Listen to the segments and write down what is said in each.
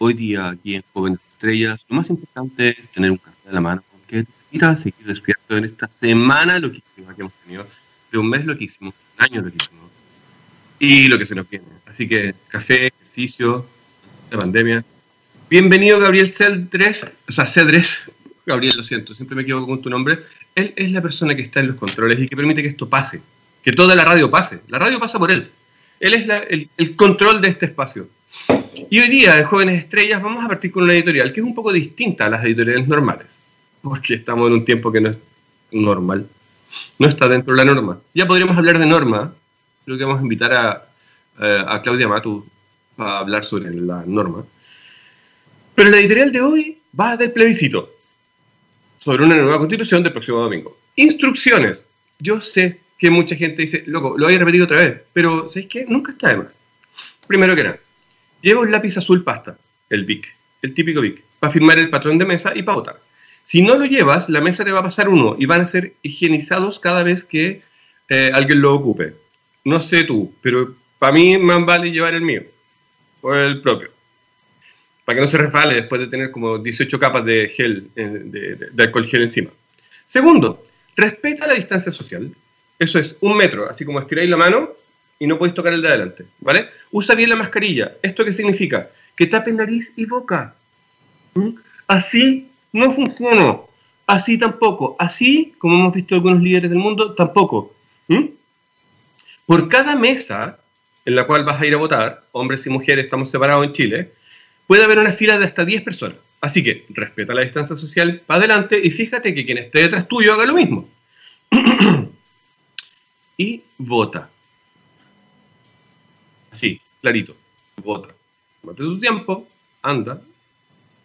Hoy día aquí en Jóvenes Estrellas, lo más importante es tener un café en la mano, porque ir a seguir despierto en esta semana loquísima que hemos tenido, de un mes loquísimo, un año loquísimo, y lo que se nos viene. Así que café, ejercicio, la pandemia. Bienvenido Gabriel Cedres, o sea, Cedres, Gabriel, lo siento, siempre me equivoco con tu nombre. Él es la persona que está en los controles y que permite que esto pase, que toda la radio pase. La radio pasa por él. Él es el, el control de este espacio. Y hoy día, en Jóvenes Estrellas, vamos a partir con una editorial que es un poco distinta a las editoriales normales, porque estamos en un tiempo que no es normal, no está dentro de la norma. Ya podríamos hablar de norma, creo que vamos a invitar a, eh, a Claudia Matu a hablar sobre la norma. Pero la editorial de hoy va del plebiscito sobre una nueva constitución del próximo domingo. Instrucciones. Yo sé que mucha gente dice, loco, lo voy a repetir otra vez, pero ¿sabéis qué? Nunca está de más. Primero que nada, Lleva un lápiz azul pasta, el BIC, el típico BIC, para firmar el patrón de mesa y para votar. Si no lo llevas, la mesa te va a pasar uno y van a ser higienizados cada vez que eh, alguien lo ocupe. No sé tú, pero para mí más vale llevar el mío o el propio. Para que no se resbale después de tener como 18 capas de gel, eh, de, de alcohol gel encima. Segundo, respeta la distancia social. Eso es un metro, así como estiráis la mano, y no podéis tocar el de adelante, ¿vale? Usa bien la mascarilla. ¿Esto qué significa? Que tapen nariz y boca. ¿Mm? Así no funciona. Así tampoco. Así, como hemos visto algunos líderes del mundo, tampoco. ¿Mm? Por cada mesa en la cual vas a ir a votar, hombres y mujeres estamos separados en Chile, puede haber una fila de hasta 10 personas. Así que respeta la distancia social para adelante y fíjate que quien esté detrás tuyo haga lo mismo. y vota. Sí, clarito. Vota. Mate tu tiempo, anda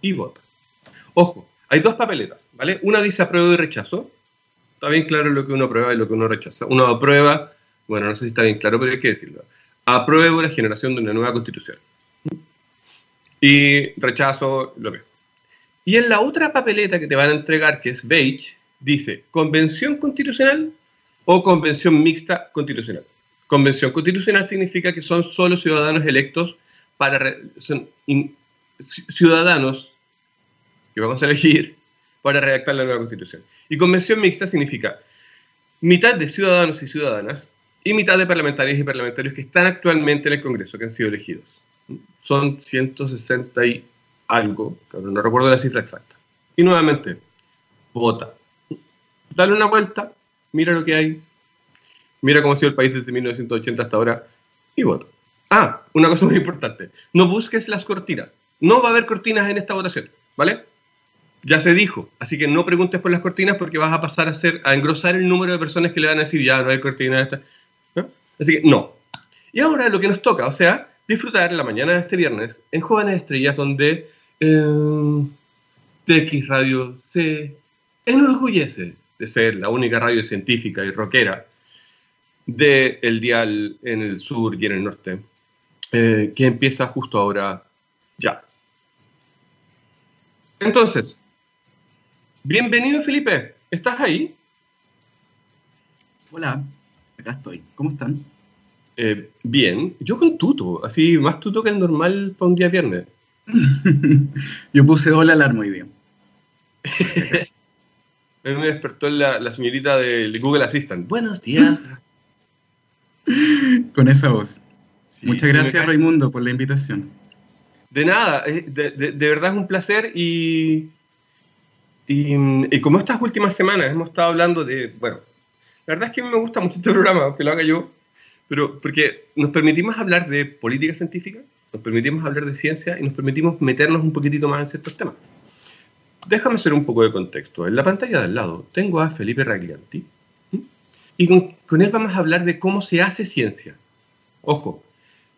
y vota. Ojo, hay dos papeletas, ¿vale? Una dice apruebo y rechazo. Está bien claro lo que uno aprueba y lo que uno rechaza. Uno aprueba, bueno, no sé si está bien claro, pero hay que decirlo. Apruebo la generación de una nueva constitución. Y rechazo lo mismo. Y en la otra papeleta que te van a entregar, que es beige, dice convención constitucional o convención mixta constitucional. Convención constitucional significa que son solo ciudadanos electos para son ciudadanos que vamos a elegir para redactar la nueva constitución. Y convención mixta significa mitad de ciudadanos y ciudadanas y mitad de parlamentarios y parlamentarios que están actualmente en el Congreso, que han sido elegidos. Son 160 y algo, no recuerdo la cifra exacta. Y nuevamente, vota. Dale una vuelta, mira lo que hay, mira cómo ha sido el país desde 1980 hasta ahora y voto. Ah, una cosa muy importante, no busques las cortinas. No va a haber cortinas en esta votación, ¿vale? Ya se dijo, así que no preguntes por las cortinas porque vas a pasar a, ser, a engrosar el número de personas que le van a decir ya no hay cortinas. Así que no. Y ahora lo que nos toca, o sea, disfrutar la mañana de este viernes en Jóvenes Estrellas, donde eh, TX Radio se enorgullece de ser la única radio científica y rockera del el dial en el sur y en el norte, eh, que empieza justo ahora ya. Entonces, bienvenido Felipe, ¿estás ahí? Hola, acá estoy. ¿Cómo están? Eh, bien, yo con tuto, así más tuto que el normal para un día viernes. yo puse hola alarma hoy día. me despertó la, la señorita del Google Assistant. Buenos días. Con esa voz. Muchas gracias, Raimundo, por la invitación. De nada, eh, de, verdad es un placer y, y, como estas últimas semanas hemos estado hablando de, bueno, la verdad es que me gusta mucho este programa, aunque lo haga yo, pero porque nos permitimos hablar de política científica, nos permitimos hablar de ciencia y nos permitimos meternos un poquitito más en ciertos temas. Déjame hacer un poco de contexto. En la pantalla de al lado tengo a Felipe Raglianti, y con, él vamos a hablar de cómo se hace ciencia. Ojo,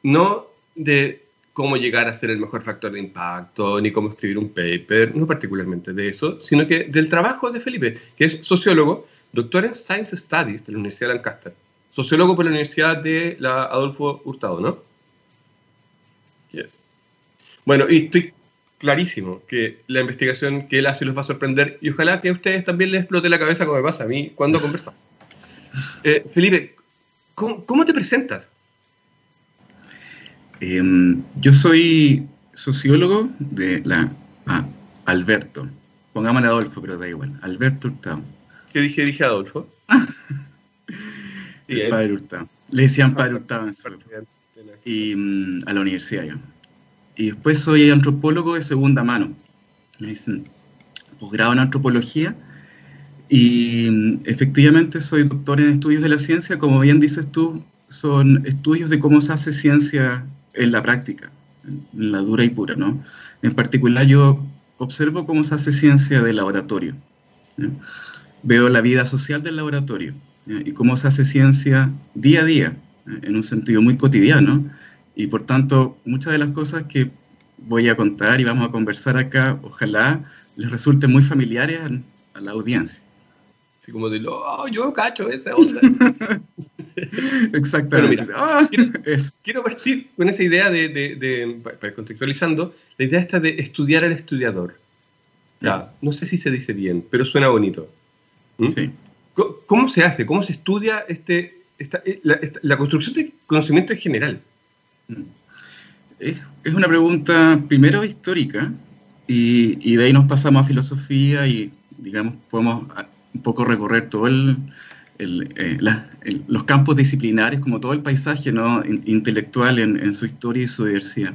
no de cómo llegar a ser el mejor factor de impacto, ni cómo escribir un paper, no particularmente de eso, sino que del trabajo de Felipe, que es sociólogo, doctor en Science Studies de la Universidad de Lancaster, sociólogo por la Universidad de la Adolfo Hurtado, ¿no? Yes. Bueno, y estoy clarísimo que la investigación que él hace los va a sorprender y ojalá que a ustedes también les explote la cabeza como me pasa a mí cuando conversamos. Eh, Felipe, ¿cómo, te presentas? Em, yo soy sociólogo de la ah, Alberto. Pongámosle Adolfo, pero da igual. Alberto Hurtado. ¿Qué dije? Dije Adolfo. el padre Hurtado. Le decían padre Hurtado en su Y mm, a la universidad yo. Y después soy antropólogo de segunda mano. Me dicen posgrado en antropología. Y mm, efectivamente soy doctor en estudios de la ciencia. Como bien dices tú, son estudios de cómo se hace ciencia en la práctica, en la dura y pura, ¿no? En particular yo observo cómo se hace ciencia de laboratorio. Veo la vida social del laboratorio y cómo se hace ciencia día a día, en un sentido muy cotidiano. Y por tanto, muchas de las cosas que voy a contar y vamos a conversar acá, ojalá les resulten muy familiares a, la audiencia. Así como de, oh, yo cacho esa onda. Exactamente. Ah, quiero, partir con esa idea de, para contextualizando, la idea esta de estudiar al estudiador. Ya, no sé si se dice bien, pero suena bonito. ¿Mm? Sí. ¿Cómo se hace? ¿Cómo se estudia este, eh, la, construcción de conocimiento en general? Mm. Es, una pregunta primero histórica y, de ahí nos pasamos a filosofía y digamos podemos un poco recorrer todo el, eh, los campos disciplinares como todo el paisaje ¿no? intelectual en, en, su historia y su diversidad.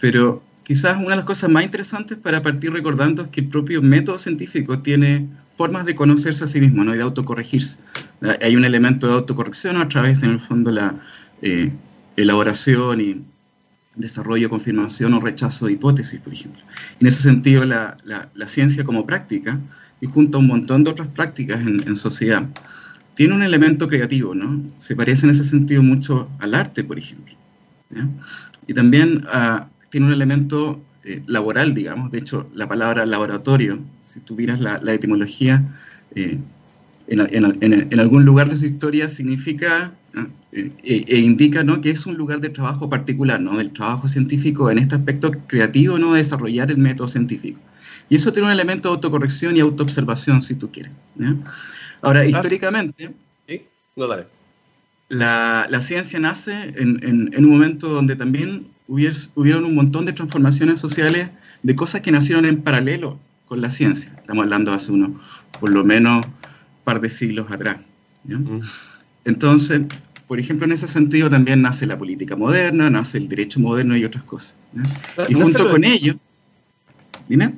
Pero quizás una de las cosas más interesantes para partir recordando es que el propio método científico tiene formas de conocerse a sí mismo ¿no? y de autocorregirse. Hay un elemento de autocorrección a través, en el fondo, la eh, elaboración y desarrollo, confirmación o rechazo de hipótesis, por ejemplo. En ese sentido, la, la, ciencia como práctica, y junto a un montón de otras prácticas en, sociedad, tiene un elemento creativo, ¿no? Se parece en ese sentido mucho al arte, por ejemplo. Y también uh, tiene un elemento eh, laboral, digamos. De hecho, la palabra laboratorio si tú miras la, etimología, eh, en, algún lugar de su historia significa eh, e, indica ¿no? que es un lugar de trabajo particular, ¿no? del trabajo científico en este aspecto creativo, ¿no? de desarrollar el método científico. Y eso tiene un elemento de autocorrección y autoobservación, si tú quieres. Ahora, históricamente, La, la, ciencia nace en, en, un momento donde también hubieron un montón de transformaciones sociales de cosas que nacieron en paralelo con la ciencia. Estamos hablando hace unos, por lo menos, par de siglos atrás. Mm. Entonces, por ejemplo, en ese sentido también nace la política moderna, nace el derecho moderno y otras cosas. Y junto con ello, dime.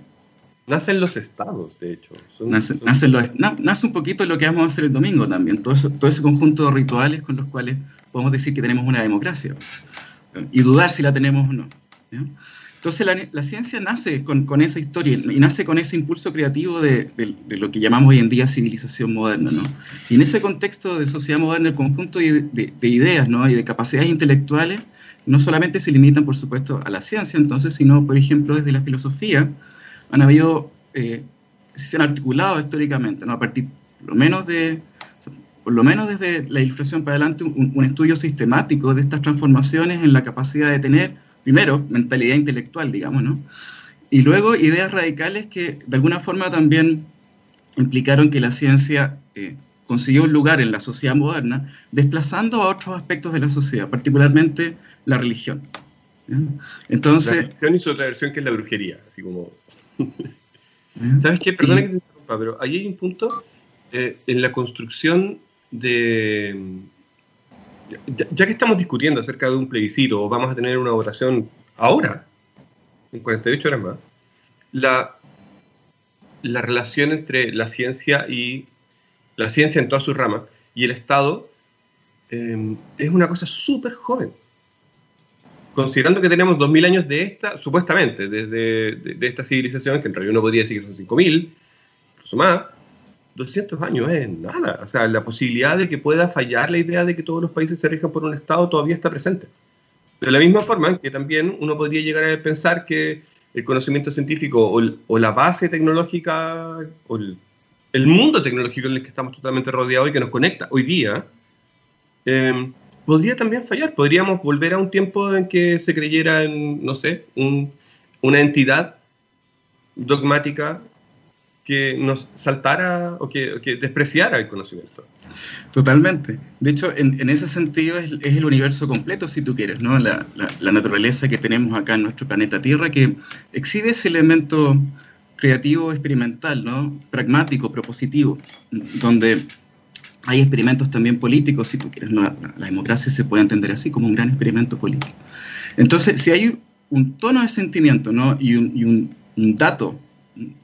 Nacen los estados, de hecho. nace, nace, un poquito lo que vamos a hacer el domingo también, todo, todo ese conjunto de rituales con los cuales podemos decir que tenemos una democracia y dudar si la tenemos o no. Entonces la, ciencia nace con, esa historia y nace con ese impulso creativo de, lo que llamamos hoy en día civilización moderna. ¿no? Y en ese contexto de sociedad moderna, el conjunto de, ideas ¿no? y de capacidades intelectuales no solamente se limitan, por supuesto, a la ciencia, entonces, sino, por ejemplo, desde la filosofía, han habido, eh, se han articulado históricamente, ¿no? a partir, por lo menos de, por lo menos desde la ilustración para adelante, un estudio sistemático de estas transformaciones en la capacidad de tener primero, mentalidad intelectual, digamos, ¿no? Y luego ideas radicales que de alguna forma también implicaron que la ciencia eh, consiguió un lugar en la sociedad moderna, desplazando a otros aspectos de la sociedad, particularmente la religión. Entonces... La religión su otra versión que es la brujería, así como... ¿Sabes qué? Perdona que te interrumpa, pero ahí hay un punto eh, en la construcción de ya, que estamos discutiendo acerca de un plebiscito o vamos a tener una votación ahora, en 48 horas más, la, la relación entre la ciencia y la ciencia en todas sus ramas y el Estado em, es una cosa súper joven. Considerando que tenemos 2.000 años de esta, supuestamente, desde de, esta civilización, que en realidad uno podría decir que son 5.000, incluso más, 200 años es nada. O sea, la posibilidad de que pueda fallar la idea de que todos los países se rijan por un Estado todavía está presente. De la misma forma que también uno podría llegar a pensar que el conocimiento científico o, la base tecnológica o el, mundo tecnológico en el que estamos totalmente rodeados y que nos conecta hoy día, eh, podría también fallar. Podríamos volver a un tiempo en que se creyera en, no sé, una entidad dogmática que nos saltara o que, despreciara el conocimiento. Totalmente. De hecho, en, ese sentido es, el universo completo, si tú quieres, ¿no? La, naturaleza que tenemos acá en nuestro planeta Tierra, que exhibe ese elemento creativo, experimental, ¿no? Pragmático, propositivo, donde hay experimentos también políticos, si tú quieres. La, democracia se puede entender así, como un gran experimento político. Entonces, si hay un tono de sentimiento, ¿no? Y un, un dato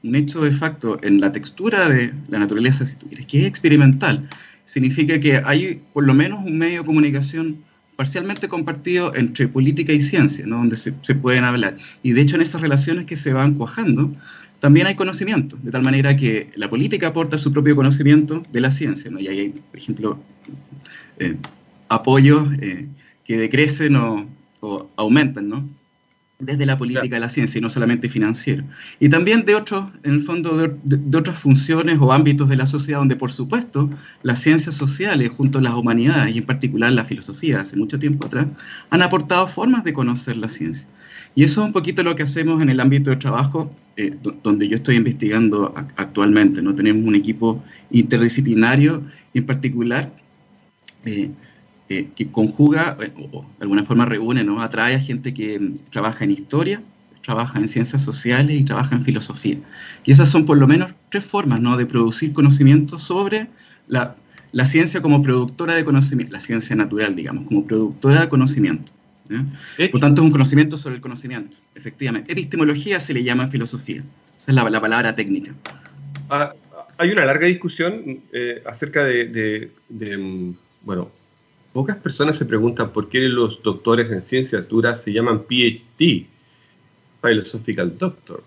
un hecho de facto en la textura de la naturaleza, si tú quieres, que es experimental, significa que hay por lo menos un medio de comunicación parcialmente compartido entre política y ciencia, ¿no? donde se, pueden hablar. Y de hecho en esas relaciones que se van cuajando, también hay conocimiento, de tal manera que la política aporta su propio conocimiento de la ciencia. ¿no? Y ahí hay, por ejemplo, eh, apoyos eh, que decrecen o, aumentan, ¿no? desde la política de la ciencia y no solamente financiero. Y también de otros, en el fondo, de, otras funciones o ámbitos de la sociedad donde, por supuesto, las ciencias sociales, junto a las humanidades y en particular la filosofía, hace mucho tiempo atrás, han aportado formas de conocer la ciencia. Y eso es un poquito lo que hacemos en el ámbito de trabajo eh, donde yo estoy investigando actualmente. ¿no? Tenemos un equipo interdisciplinario en particular eh, eh, que conjuga, o de alguna forma reúne, ¿no? atrae a gente que mm, trabaja en historia, trabaja en ciencias sociales y trabaja en filosofía. Y esas son por lo menos tres formas ¿no? de producir conocimiento sobre la, la ciencia como productora de conocimiento, la ciencia natural, digamos, como productora de conocimiento. Por tanto, es un conocimiento sobre el conocimiento, efectivamente. Epistemología se le llama filosofía, esa es la, la palabra técnica. Ah, hay una larga discusión eh, acerca de, de, de, mm, bueno, Pocas personas se preguntan por qué los doctores en ciencias duras se llaman PhD, Philosophical Doctor.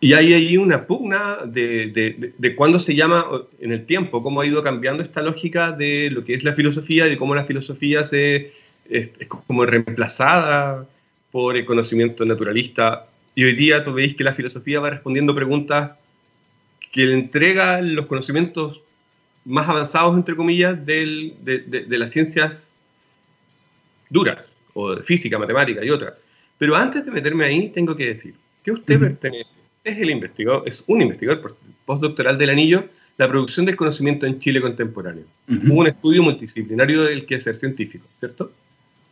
Y hay ahí una pugna de, de, de, cuándo se llama en el tiempo, cómo ha ido cambiando esta lógica de lo que es la filosofía y de cómo la filosofía se, es, como reemplazada por el conocimiento naturalista. Y hoy día tú veis que la filosofía va respondiendo preguntas que le entrega los conocimientos más avanzados, entre comillas, de, las ciencias duras, o de física, matemática y otras. Pero antes de meterme ahí, tengo que decir que usted pertenece, es el investigador, es un investigador postdoctoral del anillo, la producción del conocimiento en Chile contemporáneo. Hubo un estudio multidisciplinario del que ser científico, ¿cierto?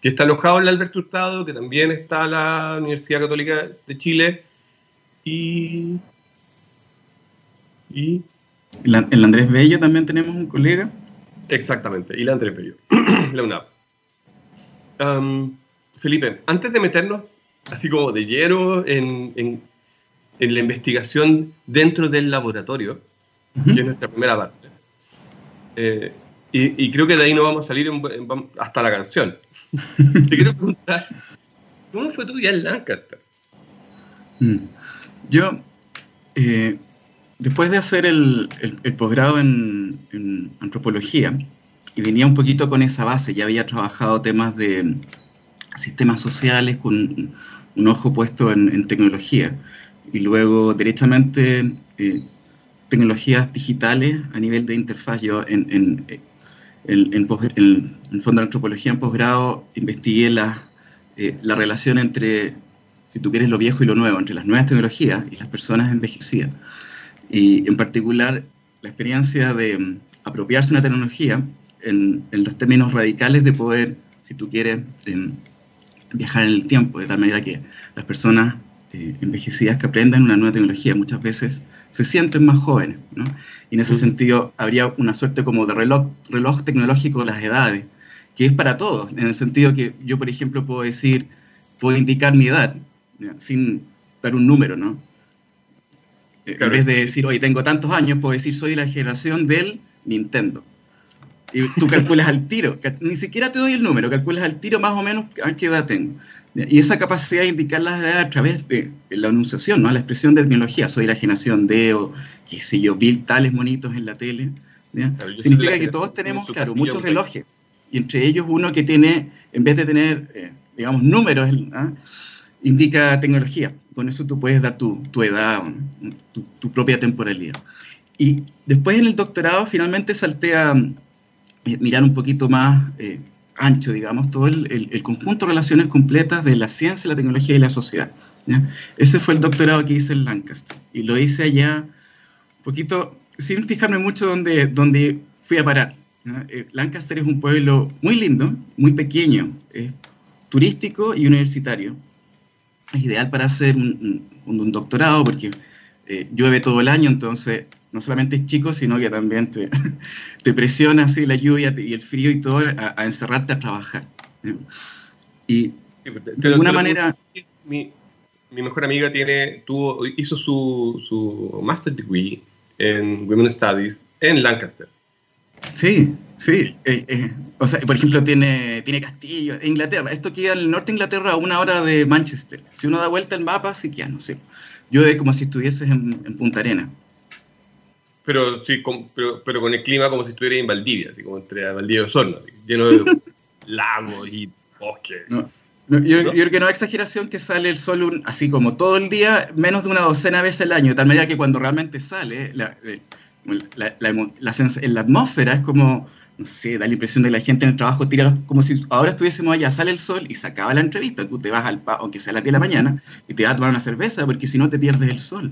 Que está alojado en la Alberto Hurtado, que también está la Universidad Católica de Chile, y... y en la, Andrés Bello también tenemos un colega. Exactamente, y la Andrés Bello, la UNAP. Felipe, antes de meternos así como de lleno en, en, la investigación dentro del laboratorio, que es nuestra primera parte, eh, y, creo que de ahí no vamos a salir hasta la canción. Te quiero preguntar, ¿cómo fue tu día en Lancaster? Mm. Yo, eh, después de hacer el, posgrado en, antropología, y venía un poquito con esa base, ya había trabajado temas de sistemas sociales con un ojo puesto en, tecnología, y luego directamente eh, tecnologías digitales a nivel de interfaz. Yo en, en, el fondo de antropología en posgrado investigué la, eh, la relación entre, si tú quieres, lo viejo y lo nuevo, entre las nuevas tecnologías y las personas envejecidas. Y en particular, la experiencia de mm, apropiarse una tecnología en, los términos radicales de poder, si tú quieres, em, viajar en el tiempo, de tal manera que las personas eh, envejecidas que aprenden una nueva tecnología muchas veces se sienten más jóvenes. ¿no? Y en ese sentido habría una suerte como de reloj, reloj tecnológico de las edades, que es para todos, en el sentido que yo, por ejemplo, puedo decir, puedo indicar mi edad, sin dar un número, ¿no? En vez de decir, oye, tengo tantos años, puedo decir, soy de la generación del Nintendo. Y tú calculas al tiro, ni siquiera te doy el número, calculas al tiro más o menos a qué edad tengo. Y esa capacidad de indicar las edades a través de la anunciación, ¿no? la expresión de tecnología, soy la generación de, o qué sé yo, vi tales monitos en la tele, significa que todos tenemos, claro, muchos relojes. Y entre ellos uno que tiene, en vez de tener, eh, digamos, números, ¿ah? indica tecnología con eso tú puedes dar tu, edad, tu, propia temporalidad. Y después en el doctorado finalmente salté a mirar un poquito más eh, ancho, digamos, todo el, conjunto de relaciones completas de la ciencia, la tecnología y la sociedad. Ese fue el doctorado que hice en Lancaster. Y lo hice allá un poquito, sin fijarme mucho dónde, dónde fui a parar. Lancaster es un pueblo muy lindo, muy pequeño, es turístico y universitario. Es ideal para hacer un, doctorado porque llueve todo el año, entonces no solamente es chico, sino que también te, te presiona así la lluvia y el frío y todo a, encerrarte a trabajar. Y de alguna manera... Mi, mi, mejor amiga tiene, tuvo, hizo su, su master degree en Women Studies en Lancaster. Sí, sí. Eh, eh, o sea, por ejemplo, tiene, tiene castillo. Inglaterra, esto queda al norte de Inglaterra a una hora de Manchester. Si uno da vuelta el mapa, sí que no sé. Yo de como si estuvieses en, en Punta Arena pero sí, con, pero, pero, con el clima como si estuviera en Valdivia, así como entre Valdivia y Osorno, lleno de lagos y bosques. yo, creo que no es exageración que sale el sol así como todo el día, menos de una docena de veces al año, de tal manera que cuando realmente sale, la, eh, la, la, atmósfera es como, no sé, da la impresión de que la gente en el trabajo tira como si ahora estuviésemos allá, sale el sol y se acaba la entrevista, tú te vas al, aunque sea a las 10 de la mañana, y te vas a tomar una cerveza, porque si no te pierdes el sol,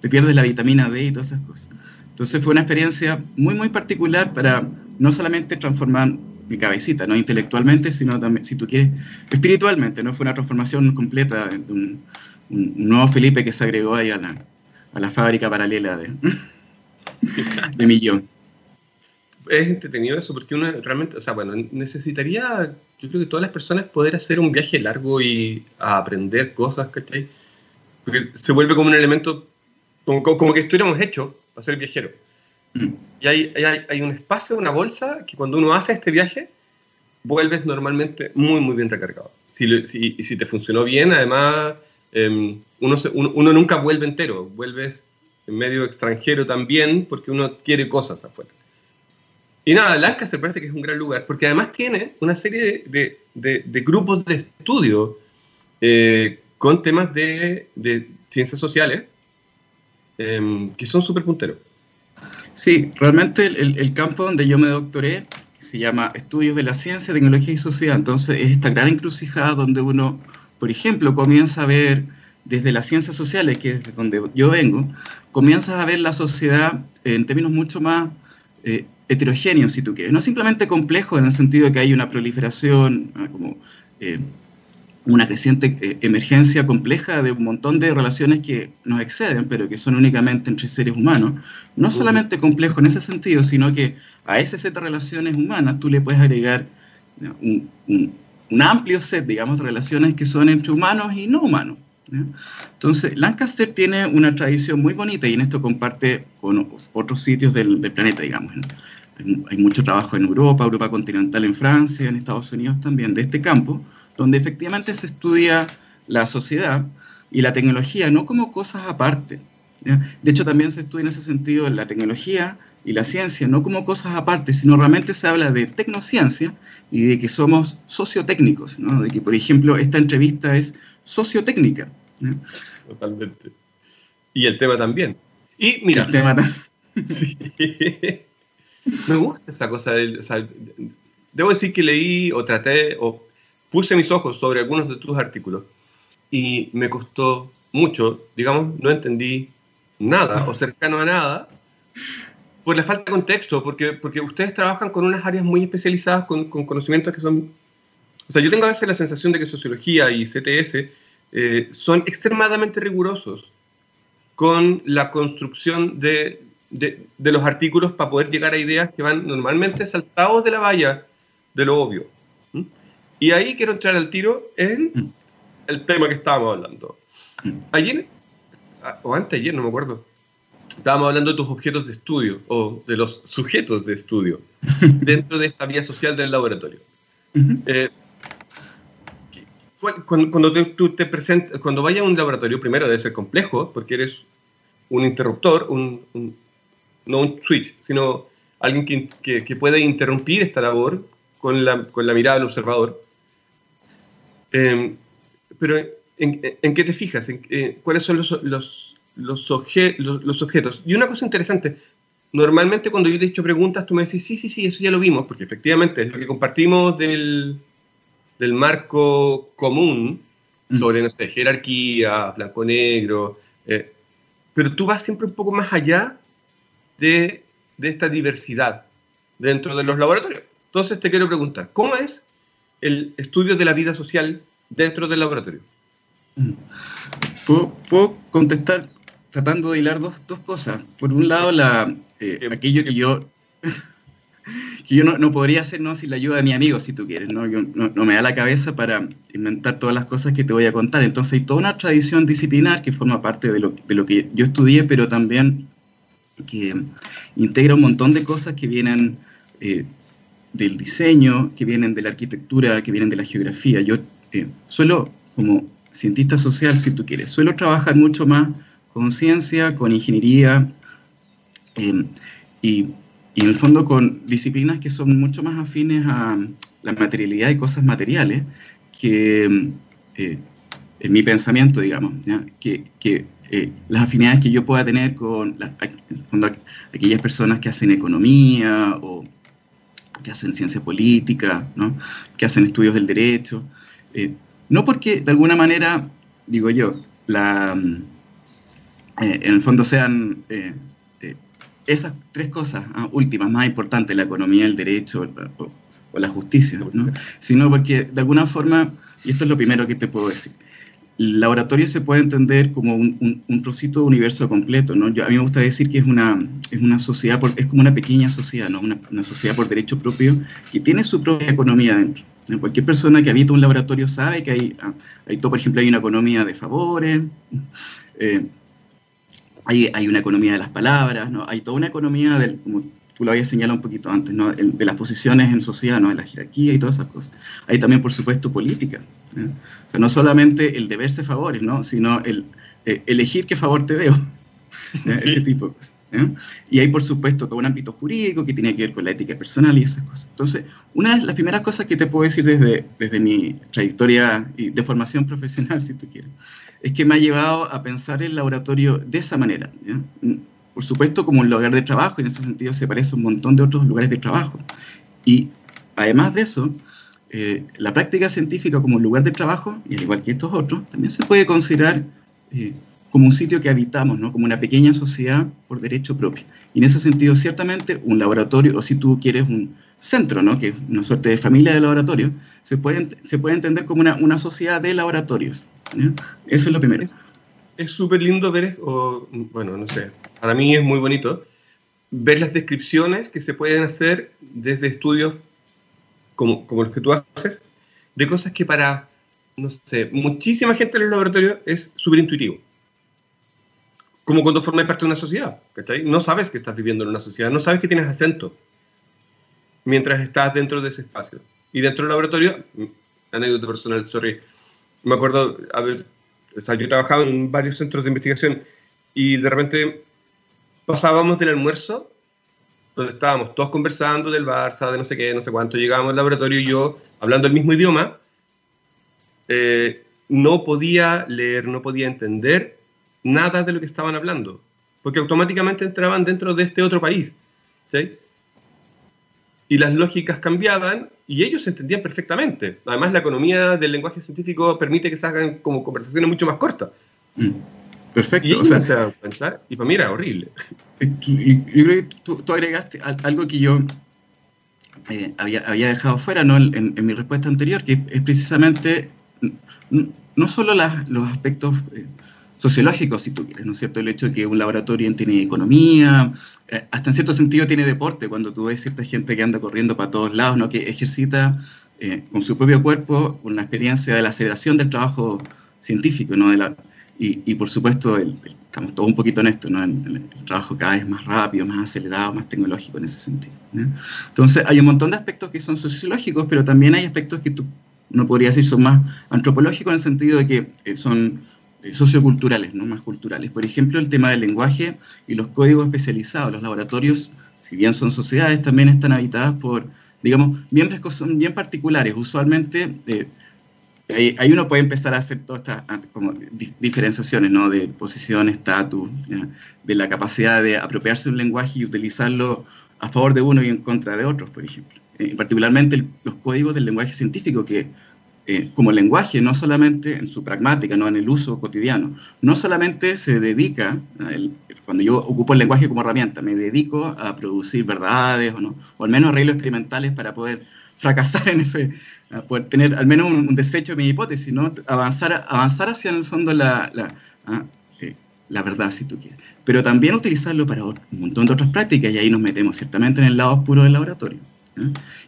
te pierdes la vitamina D y todas esas cosas. Entonces fue una experiencia muy, muy particular para no solamente transformar mi cabecita, no intelectualmente, sino también, si tú quieres, espiritualmente, ¿no? Fue una transformación completa, un, un, nuevo Felipe que se agregó ahí a la, a la fábrica paralela de, de Millón. Es entretenido eso, porque uno realmente, o sea, bueno, necesitaría, yo creo que todas las personas poder hacer un viaje largo y aprender cosas, ¿cachai? Porque se vuelve como un elemento, como, como que estuviéramos hechos para ser viajero. Mm. Y hay, hay, un espacio, una bolsa, que cuando uno hace este viaje, vuelves normalmente muy, muy bien recargado. Si, si, si te funcionó bien, además, em, uno, uno, nunca vuelve entero, vuelves en medio extranjero también, porque uno quiere cosas afuera. Y nada, Lancaster parece que es un gran lugar, porque además tiene una serie de, de, de grupos de estudio eh, con temas de, de ciencias sociales, Em, que son súper punteros. Sí, realmente el, campo donde yo me doctoré se llama Estudios de la Ciencia, Tecnología y Sociedad. Entonces es esta gran encrucijada donde uno, por ejemplo, comienza a ver desde las ciencias sociales, que es donde yo vengo, comienzas a ver la sociedad en términos mucho más eh, heterogéneos, si tú quieres. No simplemente complejo en el sentido de que hay una proliferación, como eh, una creciente eh, emergencia compleja de un montón de relaciones que nos exceden, pero que son únicamente entre seres humanos. No solamente complejo en ese sentido, sino que a ese set de relaciones humanas tú le puedes agregar un, amplio set, digamos, de relaciones que son entre humanos y no humanos. Entonces, Lancaster tiene una tradición muy bonita y en esto comparte con otros sitios del, planeta, digamos. Hay, hay mucho trabajo en Europa, Europa continental, en Francia, en Estados Unidos también, de este campo donde efectivamente se estudia la sociedad y la tecnología no como cosas aparte. De hecho, también se estudia en ese sentido la tecnología y la ciencia no como cosas aparte, sino realmente se habla de tecnociencia y de que somos sociotécnicos, ¿no? de que, por ejemplo, esta entrevista es sociotécnica. Totalmente. Y el tema también. Y mira, el tema me gusta esa cosa. De, debo decir que leí o traté, o puse mis ojos sobre algunos de tus artículos y me costó mucho, digamos, no entendí nada o cercano a nada por la falta de contexto, porque, porque ustedes trabajan con unas áreas muy especializadas, con, con conocimientos que son... O sea, yo tengo a veces la sensación de que sociología y CTS eh, son extremadamente rigurosos con la construcción de, de, de, los artículos para poder llegar a ideas que van normalmente saltados de la valla de lo obvio. Y ahí quiero entrar al tiro en mm. el tema que estábamos hablando. Mm. Ayer, ah, o antes ayer, no me acuerdo, estábamos hablando de tus objetos de estudio o de los sujetos de estudio dentro de esta vía social del laboratorio. Eh, cuando, tú te presentas, cuando vayas a un laboratorio, primero debe ser complejo, porque eres un interruptor, un, no un switch, sino alguien que, que, que, puede interrumpir esta labor con la, con la mirada del observador. Em, pero, ¿en, qué te fijas? ¿En, eh, ¿Cuáles son los, los, los, los, objetos? Y una cosa interesante, normalmente cuando yo te he hecho preguntas, tú me decís, sí, sí, sí, eso ya lo vimos, porque efectivamente es lo que compartimos del, del marco común mm. sobre, no sé, jerarquía, blanco-negro, eh, pero tú vas siempre un poco más allá de, de esta diversidad. dentro de los laboratorios. Entonces te quiero preguntar, ¿cómo es el estudio de la vida social dentro del laboratorio? Mm. Puedo, contestar tratando de hilar dos, dos, cosas. Por un lado, la, eh, aquello que yo, que yo no, no, podría hacer ¿no? sin la ayuda de mi amigo, si tú quieres. ¿no? Yo, no, me da la cabeza para inventar todas las cosas que te voy a contar. Entonces hay toda una tradición disciplinar que forma parte de lo, de lo que yo estudié, pero también que integra un montón de cosas que vienen eh, del diseño, que vienen de la arquitectura, que vienen de la geografía. Yo eh, suelo, como cientista social, si tú quieres, suelo trabajar mucho más con ciencia, con ingeniería eh, y, en el fondo con disciplinas que son mucho más afines a la materialidad y cosas materiales que en mi pensamiento, digamos, que, que eh, las afinidades que yo pueda tener con aquellas personas que hacen economía o que hacen ciencia política, ¿no? que hacen estudios del derecho. Eh, no porque de alguna manera, digo yo, la, eh, en el fondo sean esas tres cosas ah, últimas más importantes, la economía, el derecho o, la justicia, ¿no? sino porque de alguna forma, y esto es lo primero que te puedo decir, el laboratorio se puede entender como un, un, trocito de universo completo, ¿no? A mí me gusta decir que es una, es una sociedad, por, es como una pequeña sociedad, ¿no? Una, una, sociedad por derecho propio que tiene su propia economía dentro. Cualquier persona que habita un laboratorio sabe que hay, ah, hay todo, por ejemplo, hay una economía de favores, eh, hay, hay, una economía de las palabras, ¿no? Hay toda una economía del, como tú lo habías señalado un poquito antes, ¿no? de las posiciones en sociedad, ¿no? de la jerarquía y todas esas cosas. Hay también, por supuesto, política. O sea, no solamente el deberse favores, ¿no? sino el eh, elegir qué favor te debo. Ese tipo de cosas. Y hay, por supuesto, todo un ámbito jurídico que tiene que ver con la ética personal y esas cosas. Entonces, una de las primeras cosas que te puedo decir desde, desde mi trayectoria de formación profesional, si tú quieres, es que me ha llevado a pensar el laboratorio de esa manera por supuesto, como un lugar de trabajo, y en ese sentido se parece a un montón de otros lugares de trabajo. Y además de eso, eh, la práctica científica como lugar de trabajo, y al igual que estos otros, también se puede considerar eh, como un sitio que habitamos, ¿no? como una pequeña sociedad por derecho propio. Y en ese sentido, ciertamente, un laboratorio, o si tú quieres un centro, ¿no? que es una suerte de familia de laboratorio, se puede, se puede entender como una, una sociedad de laboratorios. Eso es lo primero es súper lindo ver, o, bueno, no sé, para mí es muy bonito, ver las descripciones que se pueden hacer desde estudios como, como los que tú haces, de cosas que para, no sé, muchísima gente en el laboratorio es súper intuitivo. Como cuando formas parte de una sociedad, ¿cachai? No sabes que estás viviendo en una sociedad, no sabes que tienes acento mientras estás dentro de ese espacio. Y dentro del laboratorio, anécdota personal, sorry, me acuerdo haber o sea, yo trabajaba en varios centros de investigación y de repente pasábamos del almuerzo, donde estábamos todos conversando del Barça, de no sé qué, no sé cuánto, llegábamos al laboratorio y yo, hablando el mismo idioma, eh, no podía leer, no podía entender nada de lo que estaban hablando, porque automáticamente entraban dentro de este otro país. ¿sí? Y las lógicas cambiaban y ellos entendían perfectamente. Además, la economía del lenguaje científico permite que se hagan como conversaciones mucho más cortas. Mm. Perfecto. Y, o sea, pensar, y para mí era horrible. Y, yo creo que tú, agregaste algo que yo eh, había, había, dejado fuera ¿no? en, mi respuesta anterior, que es precisamente no solo las, los aspectos eh, sociológicos, si tú quieres, ¿no es cierto? El hecho de que un laboratorio tiene economía, eh, hasta en cierto sentido tiene deporte, cuando tú ves cierta gente que anda corriendo para todos lados, ¿no? que ejercita con su propio cuerpo una experiencia de la aceleración del trabajo científico, ¿no? de la, y, y, por supuesto, estamos todos un poquito en esto, ¿no? El, trabajo cada vez más rápido, más acelerado, más tecnológico en ese sentido. Entonces, hay un montón de aspectos que son sociológicos, pero también hay aspectos que tú, uno podría decir son más antropológicos en el sentido de que eh, son eh, socioculturales, no más culturales. Por ejemplo, el tema del lenguaje y los códigos especializados. Los laboratorios, si bien son sociedades, también están habitadas por, digamos, miembros que son bien particulares. Usualmente, eh, ahí, uno puede empezar a hacer todas estas ah, como, diferenciaciones, ¿no? De posición, estatus, de la capacidad de apropiarse de un lenguaje y utilizarlo a favor de uno y en contra de otros, por ejemplo. Eh, particularmente los códigos del lenguaje científico que eh, como lenguaje, no solamente en su pragmática, no en el uso cotidiano, no solamente se dedica, el, cuando yo ocupo el lenguaje como herramienta, me dedico a producir verdades o, no, o al menos arreglos experimentales para poder fracasar en ese, poder tener al menos un, desecho de mi hipótesis, ¿no? avanzar, avanzar hacia el fondo la, ah, eh, la verdad, si tú quieres. Pero también utilizarlo para un montón de otras prácticas y ahí nos metemos ciertamente en el lado oscuro del laboratorio.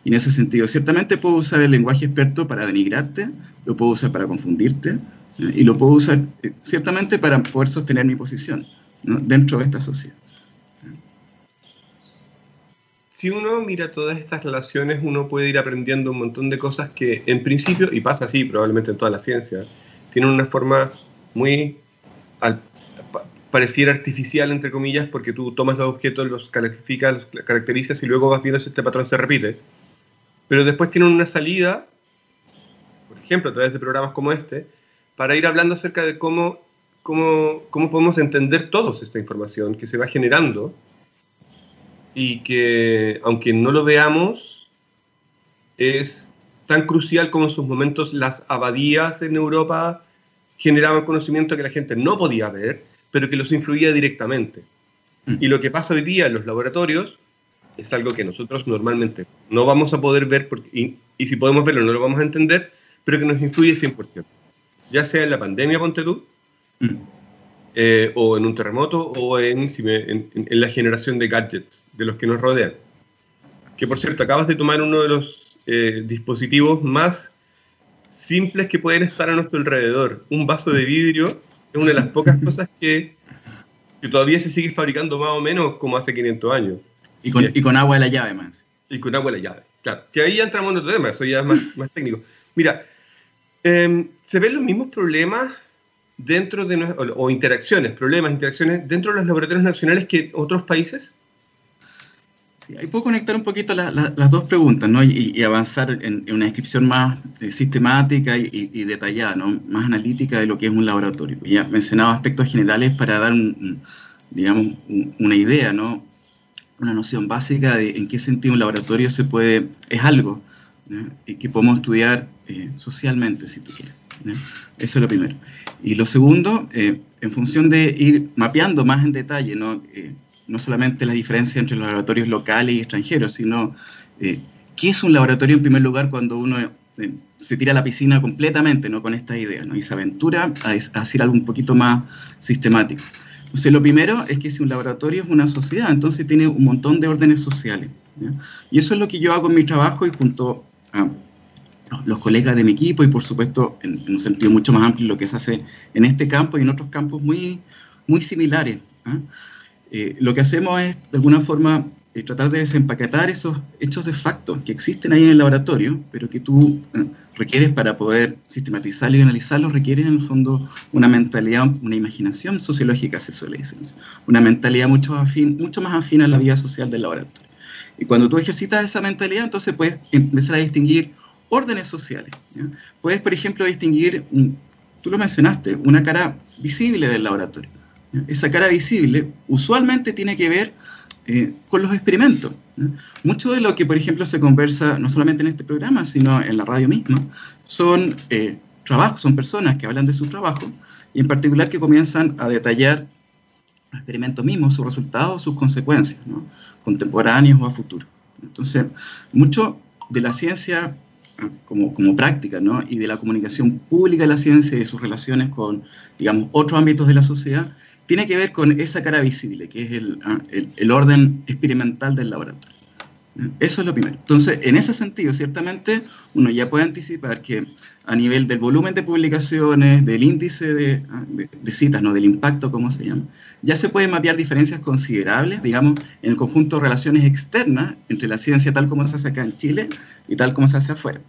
Y en ese sentido, ciertamente puedo usar el lenguaje experto para denigrarte, lo puedo usar para confundirte y lo puedo usar eh, ciertamente para poder sostener mi posición dentro de esta sociedad. Si uno mira todas estas relaciones, uno puede ir aprendiendo un montón de cosas que en principio, y pasa así probablemente en toda la ciencia, tienen una forma muy al, pareciera artificial, entre comillas, porque tú tomas los objetos, los calificas, los caracterizas y luego vas viendo si este patrón se repite. Pero después tienen una salida, por ejemplo, a través de programas como este, para ir hablando acerca de cómo, cómo, cómo podemos entender todos esta información que se va generando y que, aunque no lo veamos, es tan crucial como en sus momentos las abadías en Europa generaban conocimiento que la gente no podía ver pero que los influía directamente. Mm. Y lo que pasa hoy día en los laboratorios es algo que nosotros normalmente no vamos a poder ver, porque, y, si podemos verlo no lo vamos a entender, pero que nos influye 100%. Ya sea en la pandemia, ponte tú, mm. eh, o en un terremoto, o en, en, la generación de gadgets de los que nos rodean. Que por cierto, acabas de tomar uno de los eh, dispositivos más simples que pueden estar a nuestro alrededor. Un vaso de vidrio es una de las pocas cosas que, que, todavía se sigue fabricando más o menos como hace 500 años. Y con, y con agua de la llave más. Y con agua de la llave, claro. Que ahí ya entramos en otro tema, eso ya es más, más técnico. Mira, em, se ven los mismos problemas dentro de, o, o interacciones, problemas, interacciones dentro de los laboratorios nacionales que otros países ahí puedo conectar un poquito las dos preguntas ¿no? y, avanzar en, una descripción más eh, sistemática y, detallada, ¿no? más analítica de lo que es un laboratorio. Ya mencionaba aspectos generales para dar, digamos, una idea, ¿no? una noción básica de en qué sentido un laboratorio se puede, es algo y que podemos estudiar eh, socialmente, si tú quieres. Eso es lo primero. Y lo segundo, eh, en función de ir mapeando más en detalle, ¿no? No solamente la diferencia entre los laboratorios locales y extranjeros, sino eh, qué es un laboratorio en primer lugar cuando uno eh, se tira a la piscina completamente ¿no? con estas ideas ¿no? y se aventura a, hacer algo un poquito más sistemático. Entonces, lo primero es que si un laboratorio es una sociedad, entonces tiene un montón de órdenes sociales. Y eso es lo que yo hago en mi trabajo y junto a los colegas de mi equipo y por supuesto en, un sentido mucho más amplio lo que se hace en este campo y en otros campos muy, muy similares. ¿ah? Eh, lo que hacemos es, de alguna forma, eh, tratar de desempaquetar esos hechos de facto que existen ahí en el laboratorio, pero que tú eh, requieres para poder sistematizarlos y analizarlos, requieren en el fondo una mentalidad, una imaginación sociológica, se suele decir, una mentalidad mucho, afín, mucho más afín a la vida social del laboratorio. Y cuando tú ejercitas esa mentalidad, entonces puedes empezar a distinguir órdenes sociales. Puedes, por ejemplo, distinguir, tú lo mencionaste, una cara visible del laboratorio esa cara visible usualmente tiene que ver eh, con los experimentos. Mucho de lo que, por ejemplo, se conversa no solamente en este programa, sino en la radio misma, son eh, trabajos, son personas que hablan de su trabajo y en particular que comienzan a detallar los experimentos mismos, sus resultados, sus consecuencias, contemporáneos o a futuro. Entonces, mucho de la ciencia ah, como, como, práctica, ¿no? Y de la comunicación pública de la ciencia y de sus relaciones con, digamos, otros ámbitos de la sociedad, tiene que ver con esa cara visible, que es ah, el, el, orden experimental del laboratorio. Eso es lo primero. Entonces, en ese sentido, ciertamente uno ya puede anticipar que a nivel del volumen de publicaciones, del índice de, ah, de, citas, ¿no? del impacto, como se llama, ya se pueden mapear diferencias considerables, digamos, en el conjunto de relaciones externas entre la ciencia tal como se hace acá en Chile y tal como se hace afuera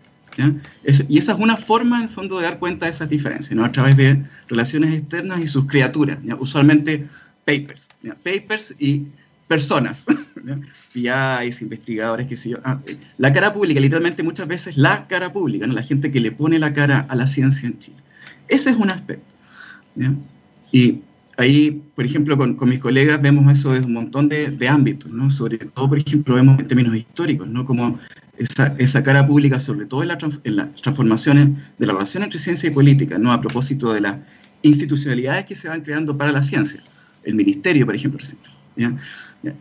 y esa es una forma, en el fondo, de dar cuenta de esas diferencias, ¿no? a través de relaciones externas y sus criaturas, usualmente papers, papers y personas, hay investigadores, que yo. Ah, eh, la cara pública, literalmente muchas veces la cara pública, ¿no? la gente que le pone la cara a la ciencia en Chile. Ese es un aspecto. Y ahí, por ejemplo, con, con, mis colegas vemos eso desde un montón de, de, ámbitos, ¿no? Sobre todo, por ejemplo, vemos en términos históricos, ¿no? Como esa, esa, cara pública, sobre todo en, la, en, las transformaciones de la relación entre ciencia y política, ¿no? a propósito de las institucionalidades que se van creando para la ciencia. el ministerio, por ejemplo, ¿ya?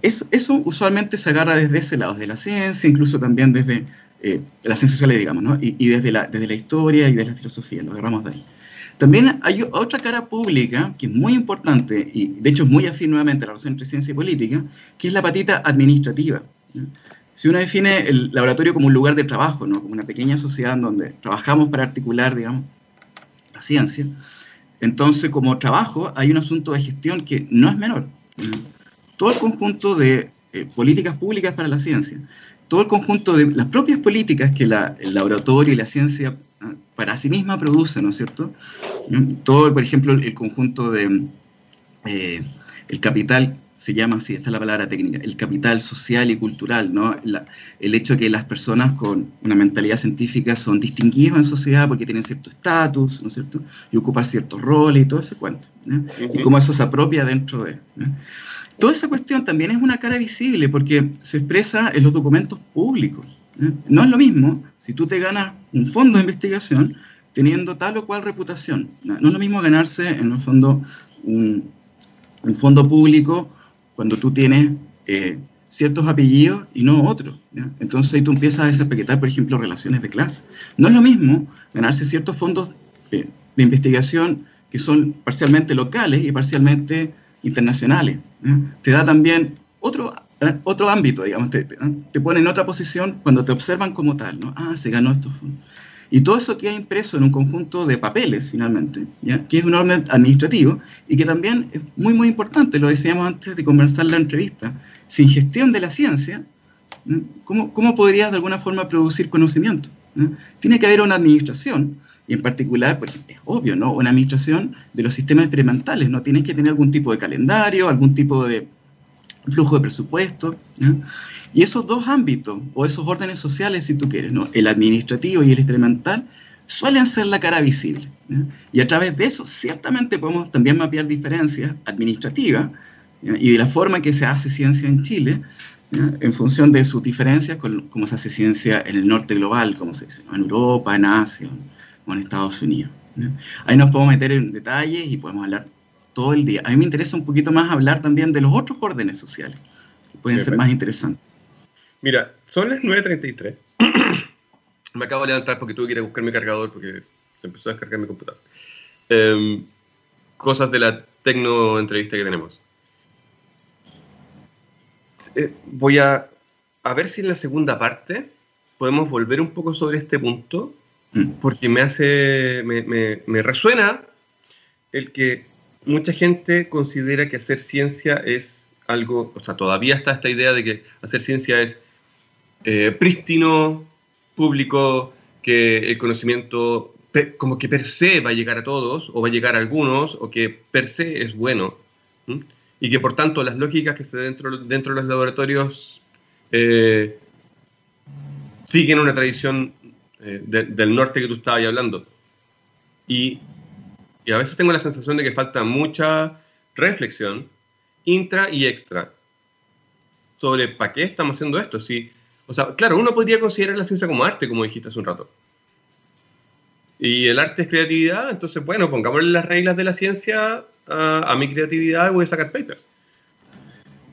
Eso, eso, usualmente se agarra desde ese lado, desde la ciencia, incluso también desde eh, las ciencias sociales, digamos, ¿no? y, y, desde, la, desde la historia y desde la filosofía, lo agarramos de ahí. También hay otra cara pública que es muy importante y de hecho muy afín nuevamente a la relación entre ciencia y política, que es la patita administrativa. Si uno define el laboratorio como un lugar de trabajo, ¿no? como una pequeña sociedad en donde trabajamos para articular, digamos, la ciencia, entonces como trabajo hay un asunto de gestión que no es menor. Todo el conjunto de eh, políticas públicas para la ciencia, todo el conjunto de las propias políticas que el laboratorio y la ciencia para sí misma produce, ¿no es cierto? Todo, por ejemplo, el conjunto de eh, el capital se llama así, esta es la palabra técnica, el capital social y cultural, ¿no? el hecho de que las personas con una mentalidad científica son distinguidas en sociedad porque tienen cierto estatus, ¿no es cierto? Y ocupan ciertos roles y todo ese cuento, Y cómo eso se apropia dentro de... Toda esa cuestión también es una cara visible porque se expresa en los documentos públicos. No es lo mismo si tú te ganas un fondo de investigación teniendo tal o cual reputación. No, es lo mismo ganarse, en el fondo, un, fondo público cuando tú tienes eh, ciertos apellidos y no otros. Entonces ahí tú empiezas a desapaquetar, por ejemplo, relaciones de clase. No es lo mismo ganarse ciertos fondos eh, de investigación que son parcialmente locales y parcialmente internacionales. Te da también otro otro ámbito, digamos, te, te, pone en otra posición cuando te observan como tal, ¿no? Ah, se ganó estos fondos. Y todo eso queda impreso en un conjunto de papeles, finalmente, que es un orden administrativo y que también es muy, muy importante, lo decíamos antes de conversar la entrevista, sin gestión de la ciencia, ¿cómo, ¿cómo, podrías de alguna forma producir conocimiento? Tiene que haber una administración, y en particular, pues, es obvio, ¿no? Una administración de los sistemas experimentales, ¿no? Tienes que tener algún tipo de calendario, algún tipo de flujo de presupuesto. Y esos dos ámbitos, o esos órdenes sociales, si tú quieres, ¿no? el administrativo y el experimental, suelen ser la cara visible. Y a través de eso, ciertamente podemos también mapear diferencias administrativas y de la forma en que se hace ciencia en Chile, en función de sus diferencias con cómo se hace ciencia en el norte global, como se dice, en Europa, en Asia o en Estados Unidos. Ahí nos podemos meter en detalles y podemos hablar todo el día. A mí me interesa un poquito más hablar también de los otros órdenes sociales, que pueden ser más interesantes. Mira, son las 9.33. me acabo de levantar porque tuve que ir a buscar mi cargador porque se empezó a descargar mi computador. Em, cosas de la tecno entrevista que tenemos. Eh, voy a, a ver si en la segunda parte podemos volver un poco sobre este punto, mm. porque me hace, me, me, me resuena el que mucha gente considera que hacer ciencia es algo, o sea, todavía está esta idea de que hacer ciencia es eh, prístino, público, que el conocimiento como que per se va a llegar a todos, o va a llegar a algunos, o que per se es bueno, y que por tanto las lógicas que se dentro, dentro de los laboratorios eh, siguen una tradición eh, del norte que tú estabas hablando. Y y a veces tengo la sensación de que falta mucha reflexión intra y extra sobre para qué estamos haciendo esto. Si, o sea, claro, uno podría considerar la ciencia como arte, como dijiste hace un rato. Y el arte es creatividad, entonces, bueno, pongámosle las reglas de la ciencia a, a mi creatividad voy a sacar papers.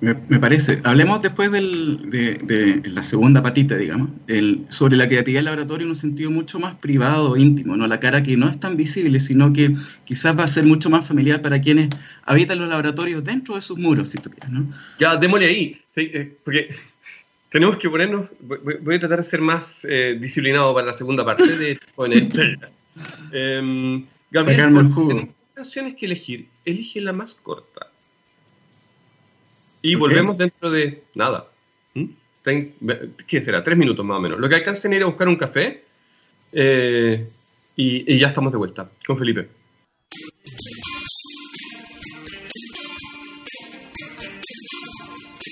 Me, parece. Hablemos después de, la segunda patita, digamos, el, sobre la creatividad del laboratorio en un sentido mucho más privado, íntimo, ¿no? La cara que no es tan visible, sino que quizás va a ser mucho más familiar para quienes habitan los laboratorios dentro de sus muros, si tú quieres, ¿no? Ya, démosle ahí, eh, porque tenemos que ponernos, voy, a tratar de ser más eh, disciplinado para la segunda parte de eh, Gabriel, opciones que elegir, elige la más corta. Y volvemos dentro de nada. ¿Mm? ¿Qué será? Tres minutos más o menos. Lo que alcancen a ir a buscar un café eh, y, ya estamos de vuelta con Felipe.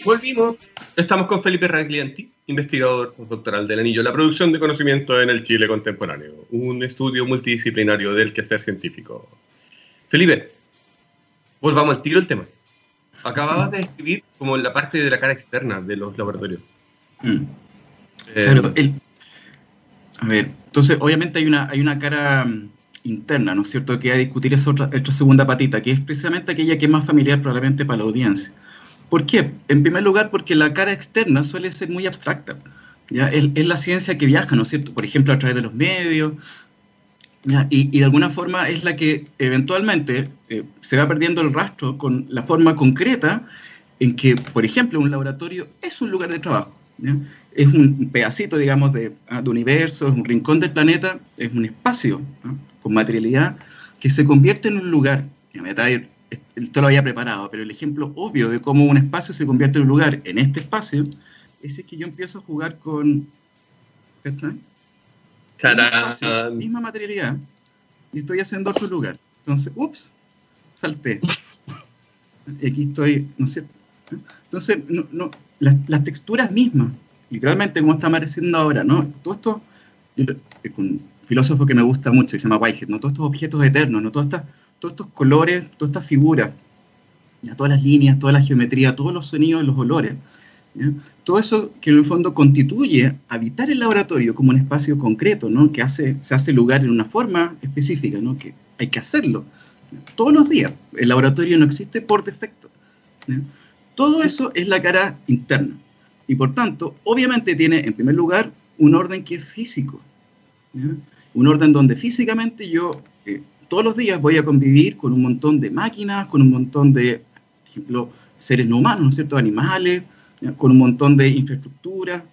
Volvimos. Estamos con Felipe Raglianti, investigador doctoral del Anillo, la producción de conocimiento en el Chile contemporáneo, un estudio multidisciplinario del quehacer científico. Felipe, volvamos al tiro el tema acababas de describir como la parte de la cara externa de los laboratorios. Mm. Eh, a ver, entonces obviamente hay una, hay una cara mm, interna, ¿no es cierto? Que a discutir esa otra, segunda patita, que es precisamente aquella que es más familiar probablemente para la audiencia. ¿Por qué? En primer lugar, porque la cara externa suele ser muy abstracta. ¿ya? Es, la ciencia que viaja, ¿no es cierto? Por ejemplo, a través de los medios. Y, de alguna forma es la que eventualmente eh, se va perdiendo el rastro con la forma concreta en que, por ejemplo, un laboratorio es un lugar de trabajo. Es un pedacito, digamos, ah, de, universo, es un rincón del planeta, es un espacio con materialidad que se convierte en un lugar. Esto lo había preparado, pero el ejemplo obvio de cómo un espacio se convierte en un lugar en este espacio es que yo empiezo a jugar con. ¿Cachai? misma materialidad y estoy haciendo otro lugar. Entonces, ups, salté. Y aquí estoy, no sé. Entonces, no, las, texturas mismas, literalmente como está apareciendo ahora, ¿no? Todo esto, con un filósofo que me gusta mucho, se llama Whitehead, ¿no? Todos estos objetos eternos, ¿no? Todas estas, todos estos colores, todas estas figuras, todas las líneas, toda la geometría, todos los sonidos, los olores. Todo eso que en el fondo constituye habitar el laboratorio como un espacio concreto, ¿no? que hace, se hace lugar en una forma específica, ¿no? que hay que hacerlo todos los días. El laboratorio no existe por defecto. Todo eso es la cara interna. Y por tanto, obviamente tiene en primer lugar un orden que es físico. Un orden donde físicamente yo eh, todos los días voy a convivir con un montón de máquinas, con un montón de, por ejemplo, seres no humanos, ¿no? Animales, con un montón de infraestructura,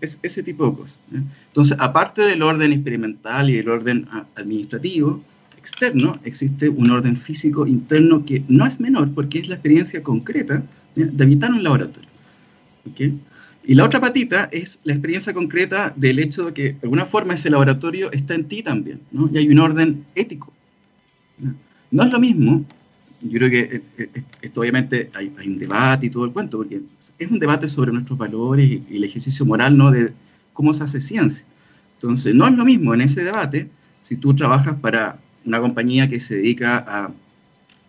es, ese tipo de cosas. Entonces, aparte del orden experimental y el orden administrativo, externo, existe un orden físico interno que no es menor porque es la experiencia concreta de habitar un laboratorio. Y la otra patita es la experiencia concreta del hecho de que de alguna forma ese laboratorio está en ti también, ¿no? y hay un orden ético. No es lo mismo, yo creo que eh, eh, esto obviamente hay, un debate y todo el cuento, porque es un debate sobre nuestros valores y, y el ejercicio moral ¿no? de cómo se hace ciencia. Entonces, no es lo mismo en ese debate si tú trabajas para una compañía que se dedica a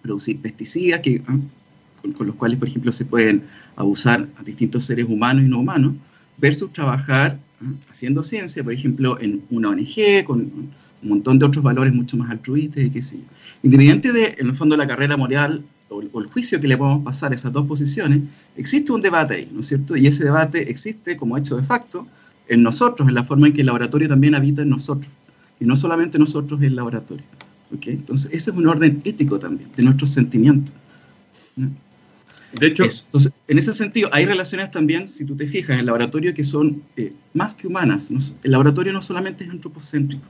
producir pesticidas que, ah, con, los cuales, por ejemplo, se pueden abusar a distintos seres humanos y no humanos, versus trabajar ah, haciendo ciencia, por ejemplo, en una ONG, con un montón de otros valores mucho más altruistas y qué sé yo. Independiente de, en el fondo, la carrera moral o, o, el juicio que le podemos pasar a esas dos posiciones, existe un debate ahí, ¿no es cierto? Y ese debate existe como hecho de facto en nosotros, en la forma en que el laboratorio también habita en nosotros, y no solamente nosotros en el laboratorio. Entonces, ese es un orden ético también, de nuestros sentimientos. De hecho, Entonces, en ese sentido, hay relaciones también, si tú te fijas, en el laboratorio que son eh, más que humanas. el laboratorio no solamente es antropocéntrico.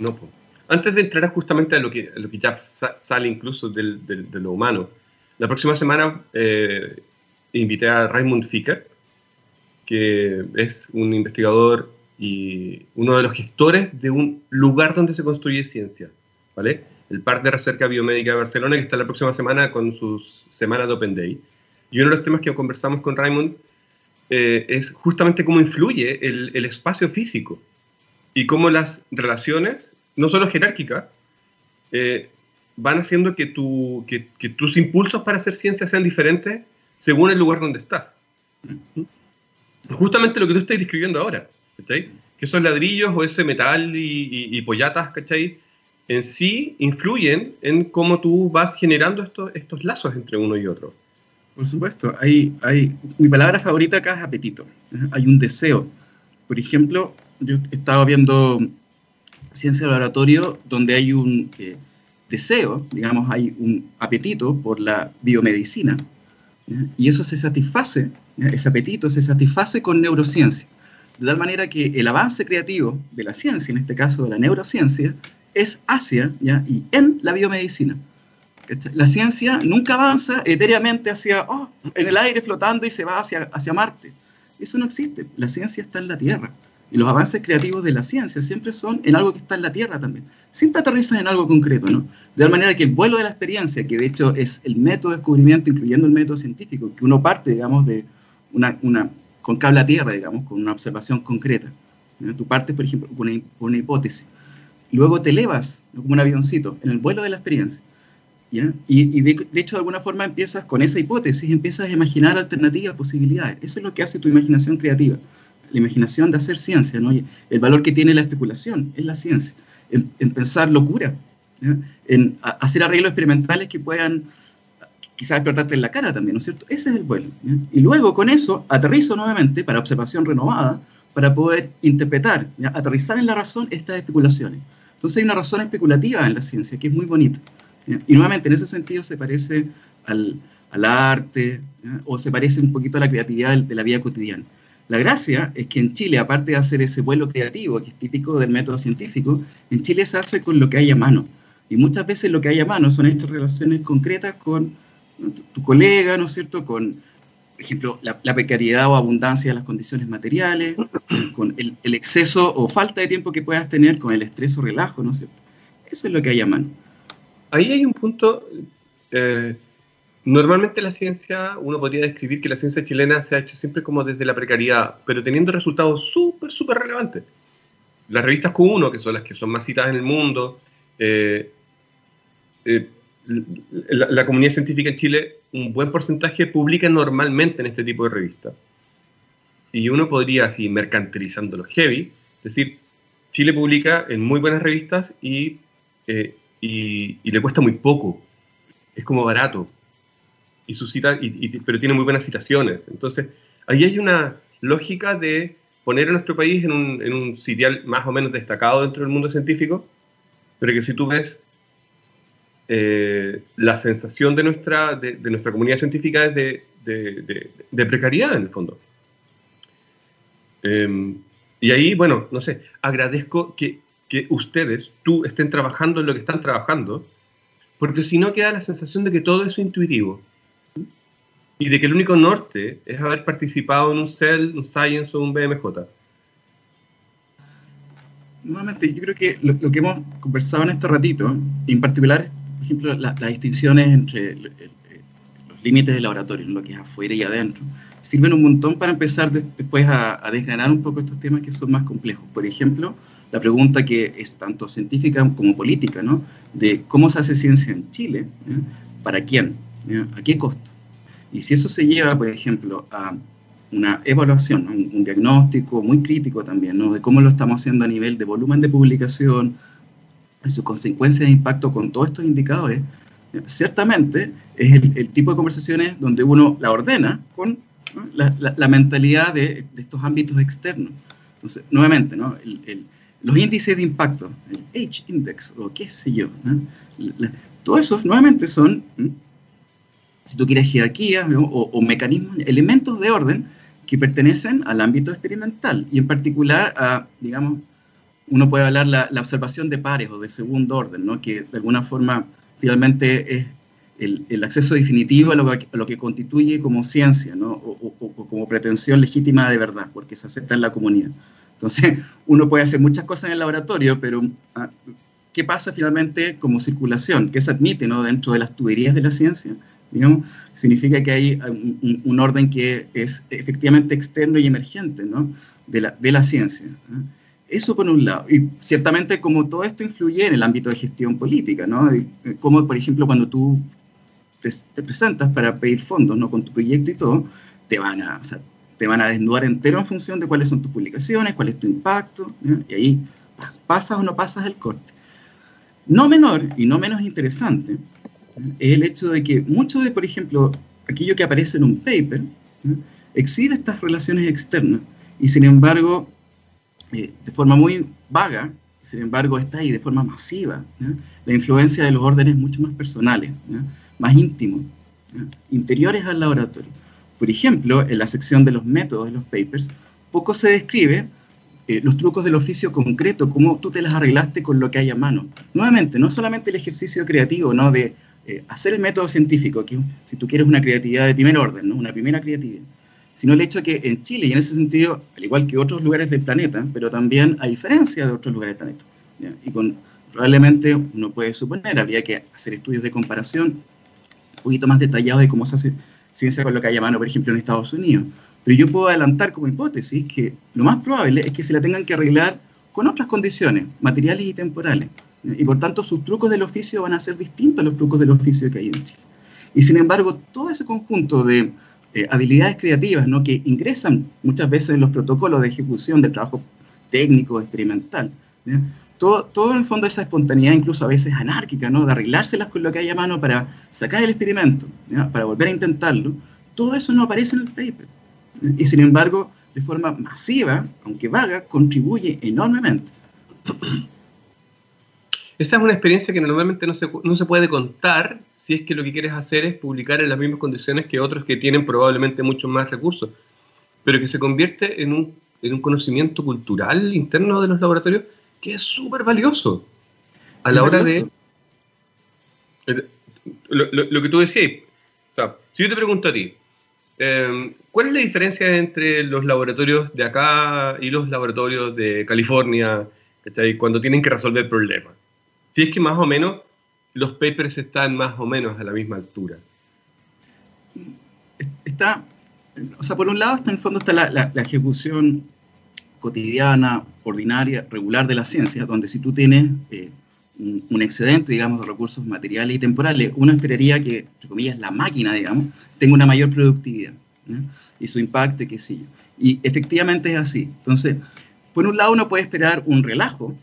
No, pues. Antes de entrar justamente a lo que, lo que ya sale incluso de lo humano, la próxima semana eh, invité a Raymond Ficker, que es un investigador y uno de los gestores de un lugar donde se construye ciencia. El Parque de Recerca Biomédica de Barcelona, que está la próxima semana con sus semanas de Open Day. Y uno de los temas que conversamos con Raymond eh, es justamente cómo influye el, espacio físico y cómo las relaciones, no solo jerárquicas, eh, van haciendo que, tu, que, tus impulsos para hacer ciencia sean diferentes según el lugar donde estás. Justamente lo que tú estás describiendo ahora, Que esos ladrillos o ese metal y, y, y pollatas, ¿cachai? en sí influyen en cómo tú vas generando estos, estos lazos entre uno y otro. Por supuesto, hay, hay, mi palabra favorita acá es apetito. Hay un deseo. Por ejemplo, yo estaba viendo ciencia de laboratorio donde hay un eh, deseo, digamos, hay un apetito por la biomedicina. Y eso se satisface, ese apetito se satisface con neurociencia. De tal manera que el avance creativo de la ciencia, en este caso de la neurociencia, es hacia y en la biomedicina. La ciencia nunca avanza etéreamente hacia, oh, en el aire flotando y se va hacia, hacia Marte. Eso no existe. La ciencia está en la Tierra. Y los avances creativos de la ciencia siempre son en algo que está en la Tierra también. Siempre aterrizan en algo concreto, ¿no? De tal manera que el vuelo de la experiencia, que de hecho es el método de descubrimiento, incluyendo el método científico, que uno parte, digamos, de una, con cable a tierra, digamos, con una observación concreta. Tú partes, por ejemplo, con una hipótesis luego te elevas como un avioncito en el vuelo de la experiencia. Y, de, hecho, de alguna forma empiezas con esa hipótesis, empiezas a imaginar alternativas, posibilidades. Eso es lo que hace tu imaginación creativa, la imaginación de hacer ciencia, ¿no? el valor que tiene la especulación es la ciencia. en, pensar locura, en hacer arreglos experimentales que puedan quizás explotarte en la cara también, ¿no es cierto? Ese es el vuelo. Y luego con eso aterrizo nuevamente para observación renovada, para poder interpretar, aterrizar en la razón estas especulaciones. Entonces hay una razón especulativa en la ciencia que es muy bonita. Y nuevamente en ese sentido se parece al, al arte o se parece un poquito a la creatividad de, la vida cotidiana. La gracia es que en Chile, aparte de hacer ese vuelo creativo, que es típico del método científico, en Chile se hace con lo que hay a mano. Y muchas veces lo que hay a mano son estas relaciones concretas con tu, colega, ¿no es cierto? Con, por ejemplo, la, precariedad o abundancia de las condiciones materiales, con el, exceso o falta de tiempo que puedas tener, con el estrés o relajo, ¿no es cierto? Eso es lo que hay a mano. Ahí hay un punto... Eh, Normalmente la ciencia, uno podría describir que la ciencia chilena se ha hecho siempre como desde la precariedad, pero teniendo resultados súper, súper relevantes. Las revistas Q1, que son las que son más citadas en el mundo, eh, eh, la, comunidad científica en Chile, un buen porcentaje publica normalmente en este tipo de revistas. Y uno podría, así mercantilizando los heavy, decir, Chile publica en muy buenas revistas y, eh, y le cuesta muy poco. Es como barato y sus y, pero tiene muy buenas citaciones. Entonces, ahí hay una lógica de poner a nuestro país en un, en un sitial más o menos destacado dentro del mundo científico, pero que si tú ves eh, la sensación de nuestra, de, nuestra comunidad científica es de, de, precariedad en el fondo. Em, y ahí, bueno, no sé, agradezco que, que ustedes, tú, estén trabajando en lo que están trabajando, porque si no queda la sensación de que todo es intuitivo y de que el único norte es haber participado en un CEL, un Science o un BMJ. Nuevamente, yo creo que lo, que hemos conversado en este ratito, en particular, por ejemplo, las distinciones entre los límites del laboratorio, lo que es afuera y adentro, sirven un montón para empezar después a, a, desgranar un poco estos temas que son más complejos. Por ejemplo, la pregunta que es tanto científica como política, ¿no? De cómo se hace ciencia en Chile, ¿para quién? ¿A qué costo? Y si eso se lleva, por ejemplo, a una evaluación, un, diagnóstico muy crítico también, ¿no? de cómo lo estamos haciendo a nivel de volumen de publicación, de sus consecuencias de impacto con todos estos indicadores, ciertamente es el, tipo de conversaciones donde uno la ordena con la, mentalidad de, estos ámbitos externos. Entonces, nuevamente, ¿no? los índices de impacto, el H-index o qué sé yo, todos esos nuevamente son si tú quieres jerarquía o, mecanismos, elementos de orden que pertenecen al ámbito experimental y en particular a, digamos, uno puede hablar la, la observación de pares o de segundo orden, ¿no? que de alguna forma finalmente es el, el acceso definitivo a lo, que, a lo, que, constituye como ciencia ¿no? o, o, como pretensión legítima de verdad, porque se acepta en la comunidad. Entonces, uno puede hacer muchas cosas en el laboratorio, pero ah, ¿qué pasa finalmente como circulación? ¿Qué se admite ¿no? dentro de las tuberías de la ciencia? Significa que hay un, orden que es efectivamente externo y emergente ¿no? de, la, ciencia. Eso por un lado. Y ciertamente como todo esto influye en el ámbito de gestión política, ¿no? Eh, como por ejemplo cuando tú te presentas para pedir fondos ¿no? con tu proyecto y todo, te van a, te van a desnudar entero en función de cuáles son tus publicaciones, cuál es tu impacto, y ahí pasas o no pasas el corte. No menor y no menos interesante es el hecho de que mucho de, por ejemplo, aquello que aparece en un paper, exhibe estas relaciones externas y sin embargo, eh, de forma muy vaga, sin embargo está ahí de forma masiva, la influencia de los órdenes mucho más personales, más íntimos, interiores al laboratorio. Por ejemplo, en la sección de los métodos de los papers, poco se describe eh, los trucos del oficio concreto, cómo tú te las arreglaste con lo que hay a mano. Nuevamente, no solamente el ejercicio creativo, ¿no? De eh, hacer el método científico, que si tú quieres una creatividad de primer orden, una primera creatividad, sino el hecho que en Chile, y en ese sentido, al igual que otros lugares del planeta, pero también a diferencia de otros lugares del planeta, y probablemente uno puede suponer, habría que hacer estudios de comparación un poquito más detallados de cómo se hace ciencia con lo que hay a mano, por ejemplo, en Estados Unidos. Pero yo puedo adelantar como hipótesis que lo más probable es que se la tengan que arreglar con otras condiciones, materiales y temporales. Y por tanto sus trucos del oficio van a ser distintos a los trucos del oficio que hay en Chile. Y sin embargo, todo ese conjunto de eh, habilidades creativas ¿no? que ingresan muchas veces en los protocolos de ejecución del trabajo técnico, experimental, todo, todo en el fondo esa espontaneidad, incluso a veces anárquica, ¿no? de arreglárselas con lo que hay a mano para sacar el experimento, para volver a intentarlo, todo eso no aparece en el paper. Y sin embargo, de forma masiva, aunque vaga, contribuye enormemente. Esa es una experiencia que normalmente no se, no se puede contar si es que lo que quieres hacer es publicar en las mismas condiciones que otros que tienen probablemente muchos más recursos, pero que se convierte en un, en un conocimiento cultural interno de los laboratorios que es súper valioso a la hora de... Eh, lo, que tú decías, o sea, si yo te pregunto a ti, em, ¿cuál es la diferencia entre los laboratorios de acá y los laboratorios de California cuando tienen que resolver problemas? Si es que más o menos los papers están más o menos a la misma altura. Está, o sea, por un lado está en el fondo está la ejecución cotidiana, ordinaria, regular de la ciencia, donde si tú tienes eh, un, excedente, digamos, de recursos materiales y temporales, uno esperaría que, entre comillas, la máquina, digamos, tenga una mayor productividad y su impacto, qué sé yo. Y efectivamente es así. Entonces, por un lado uno puede esperar un relajo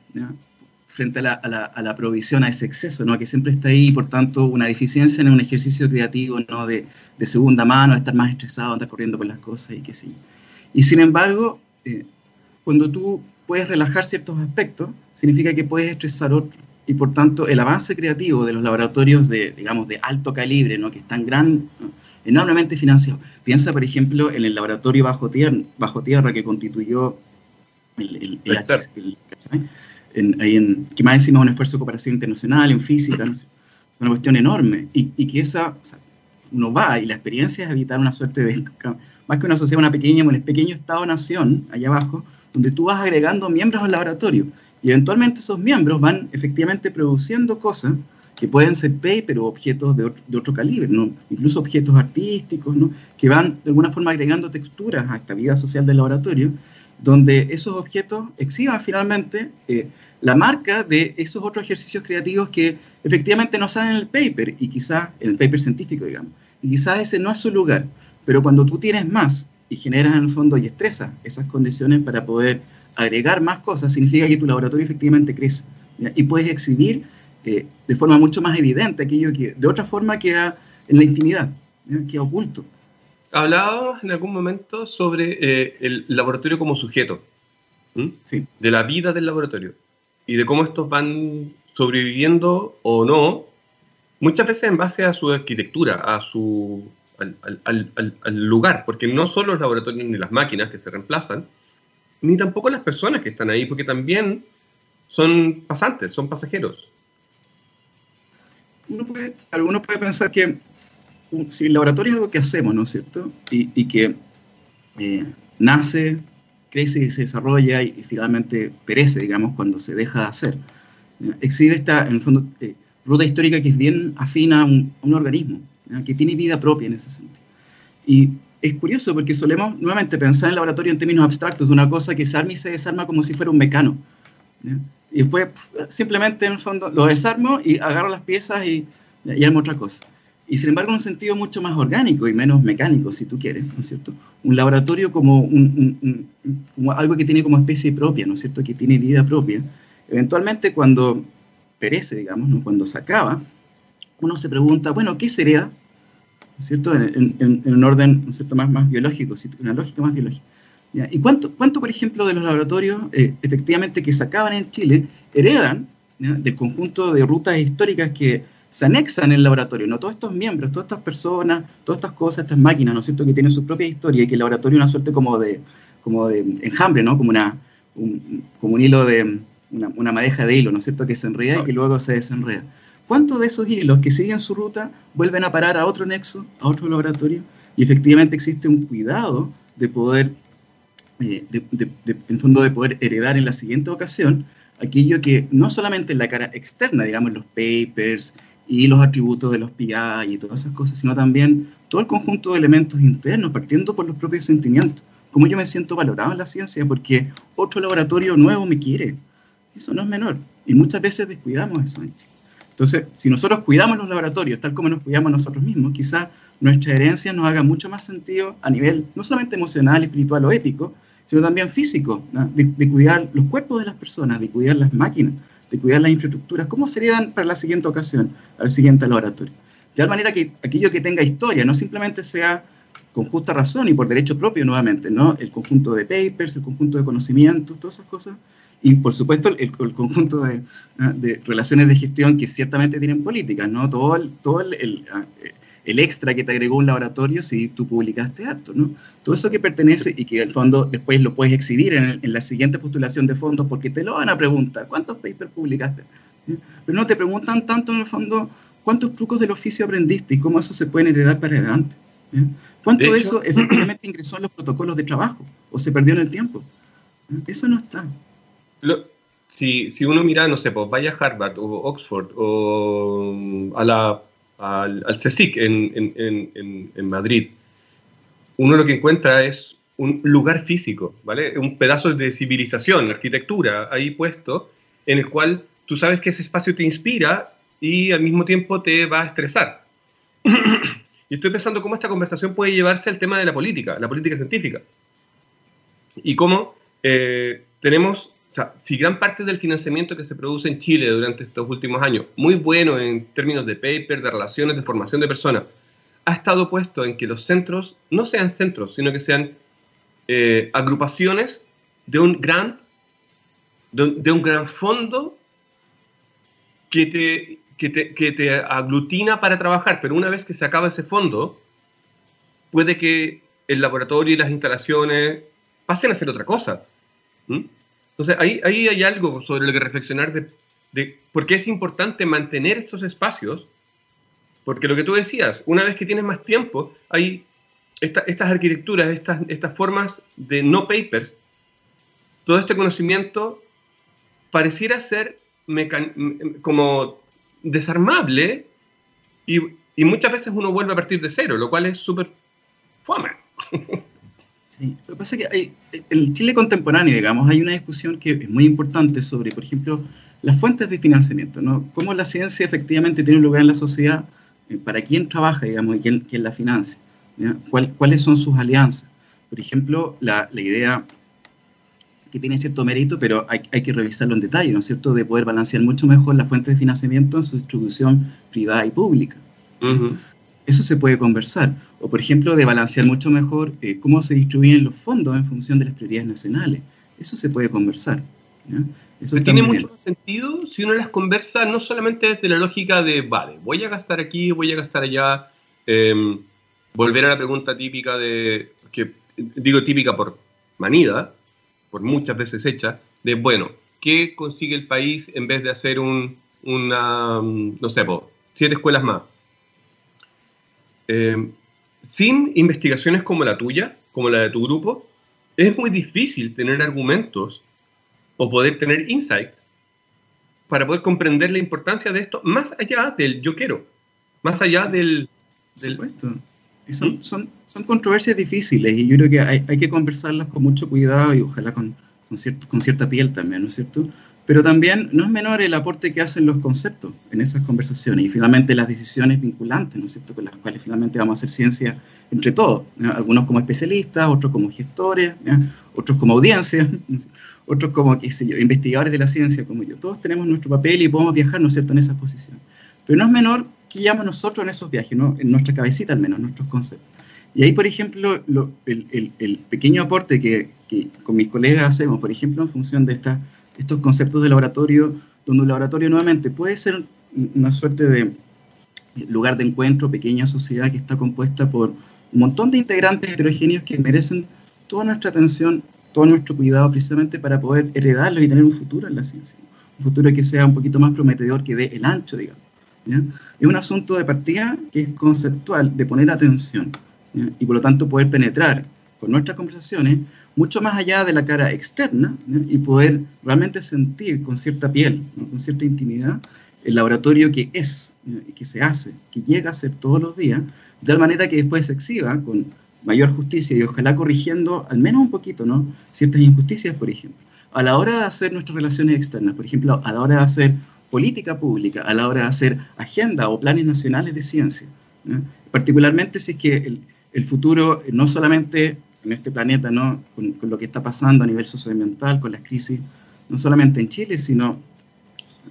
frente a la, a, la, provisión, a ese exceso, ¿no? que siempre está ahí, y por tanto, una deficiencia en un ejercicio creativo ¿no? de, de segunda mano, estar más estresado, andar corriendo por las cosas y qué sé yo. Y sin embargo, eh, cuando tú puedes relajar ciertos aspectos, significa que puedes estresar otros. Y por tanto, el avance creativo de los laboratorios de, digamos, de alto calibre, ¿no? que están gran, enormemente financiados. Piensa, por ejemplo, en el laboratorio bajo tierra, bajo tierra que constituyó el, el, en, ahí en, que más encima es un esfuerzo de cooperación internacional en física, ¿no? es una cuestión enorme. Y, y que esa, uno va y la experiencia es evitar una suerte de, más que una sociedad, una pequeña, un pequeño Estado-nación, allá abajo, donde tú vas agregando miembros al laboratorio y eventualmente esos miembros van efectivamente produciendo cosas que pueden ser paper o objetos de otro, calibre, ¿no? incluso objetos artísticos, ¿no? que van de alguna forma agregando texturas a esta vida social del laboratorio, donde esos objetos exhiban finalmente eh, la marca de esos otros ejercicios creativos que efectivamente no salen en el paper, y quizás en el paper científico, digamos, y quizás ese no es su lugar, pero cuando tú tienes más y generas en el fondo y estresas esas condiciones para poder agregar más cosas, significa que tu laboratorio efectivamente crece y puedes exhibir eh, de forma mucho más evidente aquello que de otra forma queda en la intimidad, queda oculto. Hablábamos en algún momento sobre eh, el laboratorio como sujeto, sí. de la vida del laboratorio y de cómo estos van sobreviviendo o no, muchas veces en base a su arquitectura, a su al, lugar, porque no solo los laboratorios ni las máquinas que se reemplazan, ni tampoco las personas que están ahí, porque también son pasantes, son pasajeros. Uno puede, alguno puede pensar que si el laboratorio es algo que hacemos, ¿no es cierto? Y, que eh, nace, crece y se desarrolla y, finalmente perece, digamos, cuando se deja de hacer. Existe esta, en el fondo, eh, ruta histórica que es bien afina a un organismo que tiene vida propia en ese sentido. Y es curioso porque solemos nuevamente pensar en el laboratorio en términos abstractos de una cosa que se arma y se desarma como si fuera un mecano. Y después simplemente en el fondo lo desarmo y agarro las piezas y, y armo otra cosa. Y sin embargo, en un sentido mucho más orgánico y menos mecánico, si tú quieres, ¿no es cierto? Un laboratorio como, un, como algo que tiene como especie propia, ¿no es cierto? Que tiene vida propia. Eventualmente, cuando perece, digamos, ¿no? cuando se acaba, uno se pregunta, bueno, ¿qué sería? ¿Cierto? En, un orden ¿cierto? Más, más biológico, una lógica más biológica. ¿Y cuánto, cuánto, por ejemplo, de los laboratorios eh, efectivamente que sacaban en Chile heredan del conjunto de rutas históricas que se anexan en el laboratorio? ¿no? Todos estos miembros, todas estas personas, todas estas cosas, estas máquinas, ¿no es cierto?, que tienen su propia historia y que el laboratorio es una suerte como de, como de enjambre, ¿no? Como, una, un, como un hilo de, una, una madeja de hilo, ¿no es cierto?, que se enreda y que luego se desenreda. ¿Cuántos de esos hilos que siguen su ruta vuelven a parar a otro nexo, a otro laboratorio? Y efectivamente existe un cuidado de poder, eh, en fondo, de poder heredar en la siguiente ocasión aquello que no solamente en la cara externa, digamos, los papers y los atributos de los PI y todas esas cosas, sino también todo el conjunto de elementos internos, partiendo por los propios sentimientos. Cómo yo me siento valorado en la ciencia porque otro laboratorio nuevo me quiere. Eso no es menor. Y muchas veces descuidamos eso en entonces, si nosotros cuidamos los laboratorios tal como nos cuidamos nosotros mismos, quizá nuestra herencia nos haga mucho más sentido a nivel no solamente emocional, espiritual o ético, sino también físico, de, cuidar los cuerpos de las personas, de cuidar las máquinas, de cuidar las infraestructuras. ¿Cómo serían para la siguiente ocasión, al siguiente laboratorio? De tal manera que aquello que tenga historia no simplemente sea con justa razón y por derecho propio nuevamente, ¿no? El conjunto de papers, el conjunto de conocimientos, todas esas cosas, y por supuesto el, conjunto de, relaciones de gestión que ciertamente tienen políticas, ¿no? Todo todo el, ah, el, extra que te agregó un laboratorio si tú publicaste harto, ¿no? Todo eso que pertenece y que el fondo después lo puedes exhibir en, en la siguiente postulación de fondos porque te lo van a preguntar, ¿cuántos papers publicaste? Pero no te preguntan tanto en el fondo cuántos trucos del oficio aprendiste y cómo eso se puede heredar para adelante. ¿Cuánto de, eso efectivamente ingresó en los protocolos de trabajo o se perdió en el tiempo? Eso no está. si, si, uno mira, no sé, pues vaya a Harvard o Oxford o mm, a la, al, al CSIC en, en, en, en, Madrid, uno lo que encuentra es un lugar físico, ¿vale? Un pedazo de civilización, arquitectura ahí puesto, en el cual tú sabes que ese espacio te inspira y al mismo tiempo te va a estresar. y estoy pensando cómo esta conversación puede llevarse al tema de la política, la política científica. Y cómo eh, tenemos, sea, si gran parte del financiamiento que se produce en Chile durante estos últimos años, muy bueno en términos de paper, de relaciones, de formación de personas, ha estado puesto en que los centros no sean centros, sino que sean eh, agrupaciones de un gran de un gran fondo que te que te, aglutina para trabajar, pero una vez que se acaba ese fondo, puede que el laboratorio y las instalaciones pasen a ser otra cosa. Entonces, ahí, ahí hay algo sobre lo que reflexionar de, de por qué es importante mantener estos espacios, porque lo que tú decías, una vez que tienes más tiempo, hay estas arquitecturas, estas, estas formas de no papers, todo este conocimiento pareciera ser como desarmable y, y, muchas veces uno vuelve a partir de cero, lo cual es súper fome. Sí, lo que pasa es que hay, en el Chile contemporáneo, digamos, hay una discusión que es muy importante sobre, por ejemplo, las fuentes de financiamiento, ¿no? Cómo la ciencia efectivamente tiene un lugar en la sociedad, eh, para quién trabaja, digamos, y quién, quién la financia, ¿Cuáles son sus alianzas? Por ejemplo, la, la idea que tiene cierto mérito, pero hay, hay, que revisarlo en detalle, ¿no es cierto?, de poder balancear mucho mejor las fuentes de financiamiento en su distribución privada y pública. Eso se puede conversar. O, por ejemplo, de balancear mucho mejor eh, cómo se distribuyen los fondos en función de las prioridades nacionales. Eso se puede conversar. Eso tiene mucho sentido si uno las conversa no solamente desde la lógica de, vale, voy a gastar aquí, voy a gastar allá. Em, volver a la pregunta típica de, que digo típica por manida, por muchas veces hecha, de, bueno, ¿qué consigue el país en vez de hacer un, una, no sé, siete escuelas más? Eh, sin investigaciones como la tuya, como la de tu grupo, es muy difícil tener argumentos o poder tener insights para poder comprender la importancia de esto más allá del yo quiero, más allá del... del... Supuesto. Son, son, son, controversias difíciles y yo creo que hay, hay que conversarlas con mucho cuidado y ojalá con, con, cierto, con cierta piel también, ¿no es cierto? Pero también no es menor el aporte que hacen los conceptos en esas conversaciones y finalmente las decisiones vinculantes, ¿no es cierto?, con las cuales finalmente vamos a hacer ciencia entre todos, algunos como especialistas, otros como gestores, otros como audiencia, otros como, qué sé yo, investigadores de la ciencia como yo. Todos tenemos nuestro papel y podemos viajar, ¿no es cierto?, en esas posiciones. Pero no es menor que llama nosotros en esos viajes, ¿no? en nuestra cabecita al menos, nuestros conceptos. Y ahí, por ejemplo, el, el, pequeño aporte que, que, con mis colegas hacemos, por ejemplo, en función de esta, estos conceptos de laboratorio, donde un laboratorio nuevamente puede ser una suerte de lugar de encuentro, pequeña sociedad que está compuesta por un montón de integrantes heterogéneos que merecen toda nuestra atención, todo nuestro cuidado precisamente para poder heredarlos y tener un futuro en la ciencia. Un futuro que sea un poquito más prometedor que dé el ancho, digamos. Es un asunto de partida que es conceptual, de poner atención y por lo tanto poder penetrar con nuestras conversaciones mucho más allá de la cara externa y poder realmente sentir con cierta piel, con cierta intimidad, el laboratorio que es, y que se hace, que llega a ser todos los días, de tal manera que después se exhiba con mayor justicia y ojalá corrigiendo al menos un poquito ¿no? ciertas injusticias, por ejemplo. A la hora de hacer nuestras relaciones externas, por ejemplo, a la hora de hacer política pública a la hora de hacer agenda o planes nacionales de ciencia. Particularmente si es que el, futuro no solamente en este planeta, ¿no? Con, lo que está pasando a nivel socioambiental, con las crisis, no solamente en Chile, sino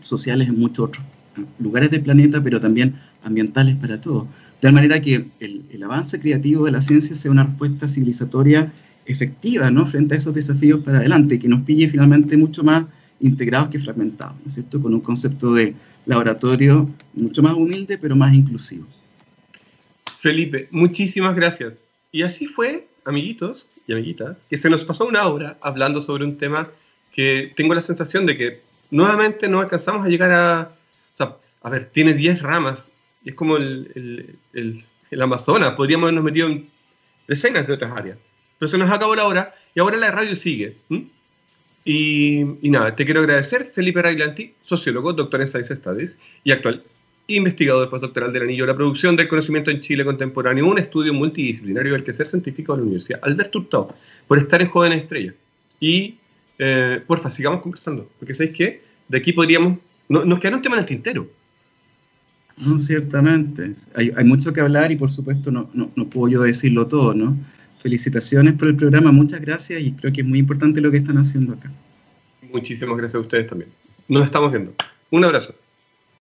sociales en muchos otros lugares del planeta, pero también ambientales para todos. De tal manera que el, el, avance creativo de la ciencia sea una respuesta civilizatoria efectiva ¿no? frente a esos desafíos para adelante, que nos pille finalmente mucho más integrados que fragmentados, ¿no es cierto? Con un concepto de laboratorio mucho más humilde, pero más inclusivo. Felipe, muchísimas gracias. Y así fue, amiguitos y amiguitas, que se nos pasó una hora hablando sobre un tema que tengo la sensación de que nuevamente no alcanzamos a llegar a... a ver, tiene 10 ramas, y es como el, el, el, Amazonas, podríamos habernos metido en decenas de otras áreas. Pero se nos acabó la hora y ahora la radio sigue. Y, y, nada, te quiero agradecer, Felipe Railanti, sociólogo, doctor en Science Studies y actual investigador postdoctoral del anillo de la producción del conocimiento en Chile contemporáneo, un estudio multidisciplinario del quehacer científico de la Universidad Alberto Hurtado, por estar en Jóvenes Estrellas. Y, eh, porfa, sigamos conversando, porque ¿sabéis qué? De aquí podríamos, no, nos queda un tema en el tintero. No, ciertamente. Hay, hay, mucho que hablar y por supuesto no, no, no puedo yo decirlo todo, ¿no? Felicitaciones por el programa, muchas gracias y creo que es muy importante lo que están haciendo acá. Muchísimas gracias a ustedes también. Nos estamos viendo. Un abrazo.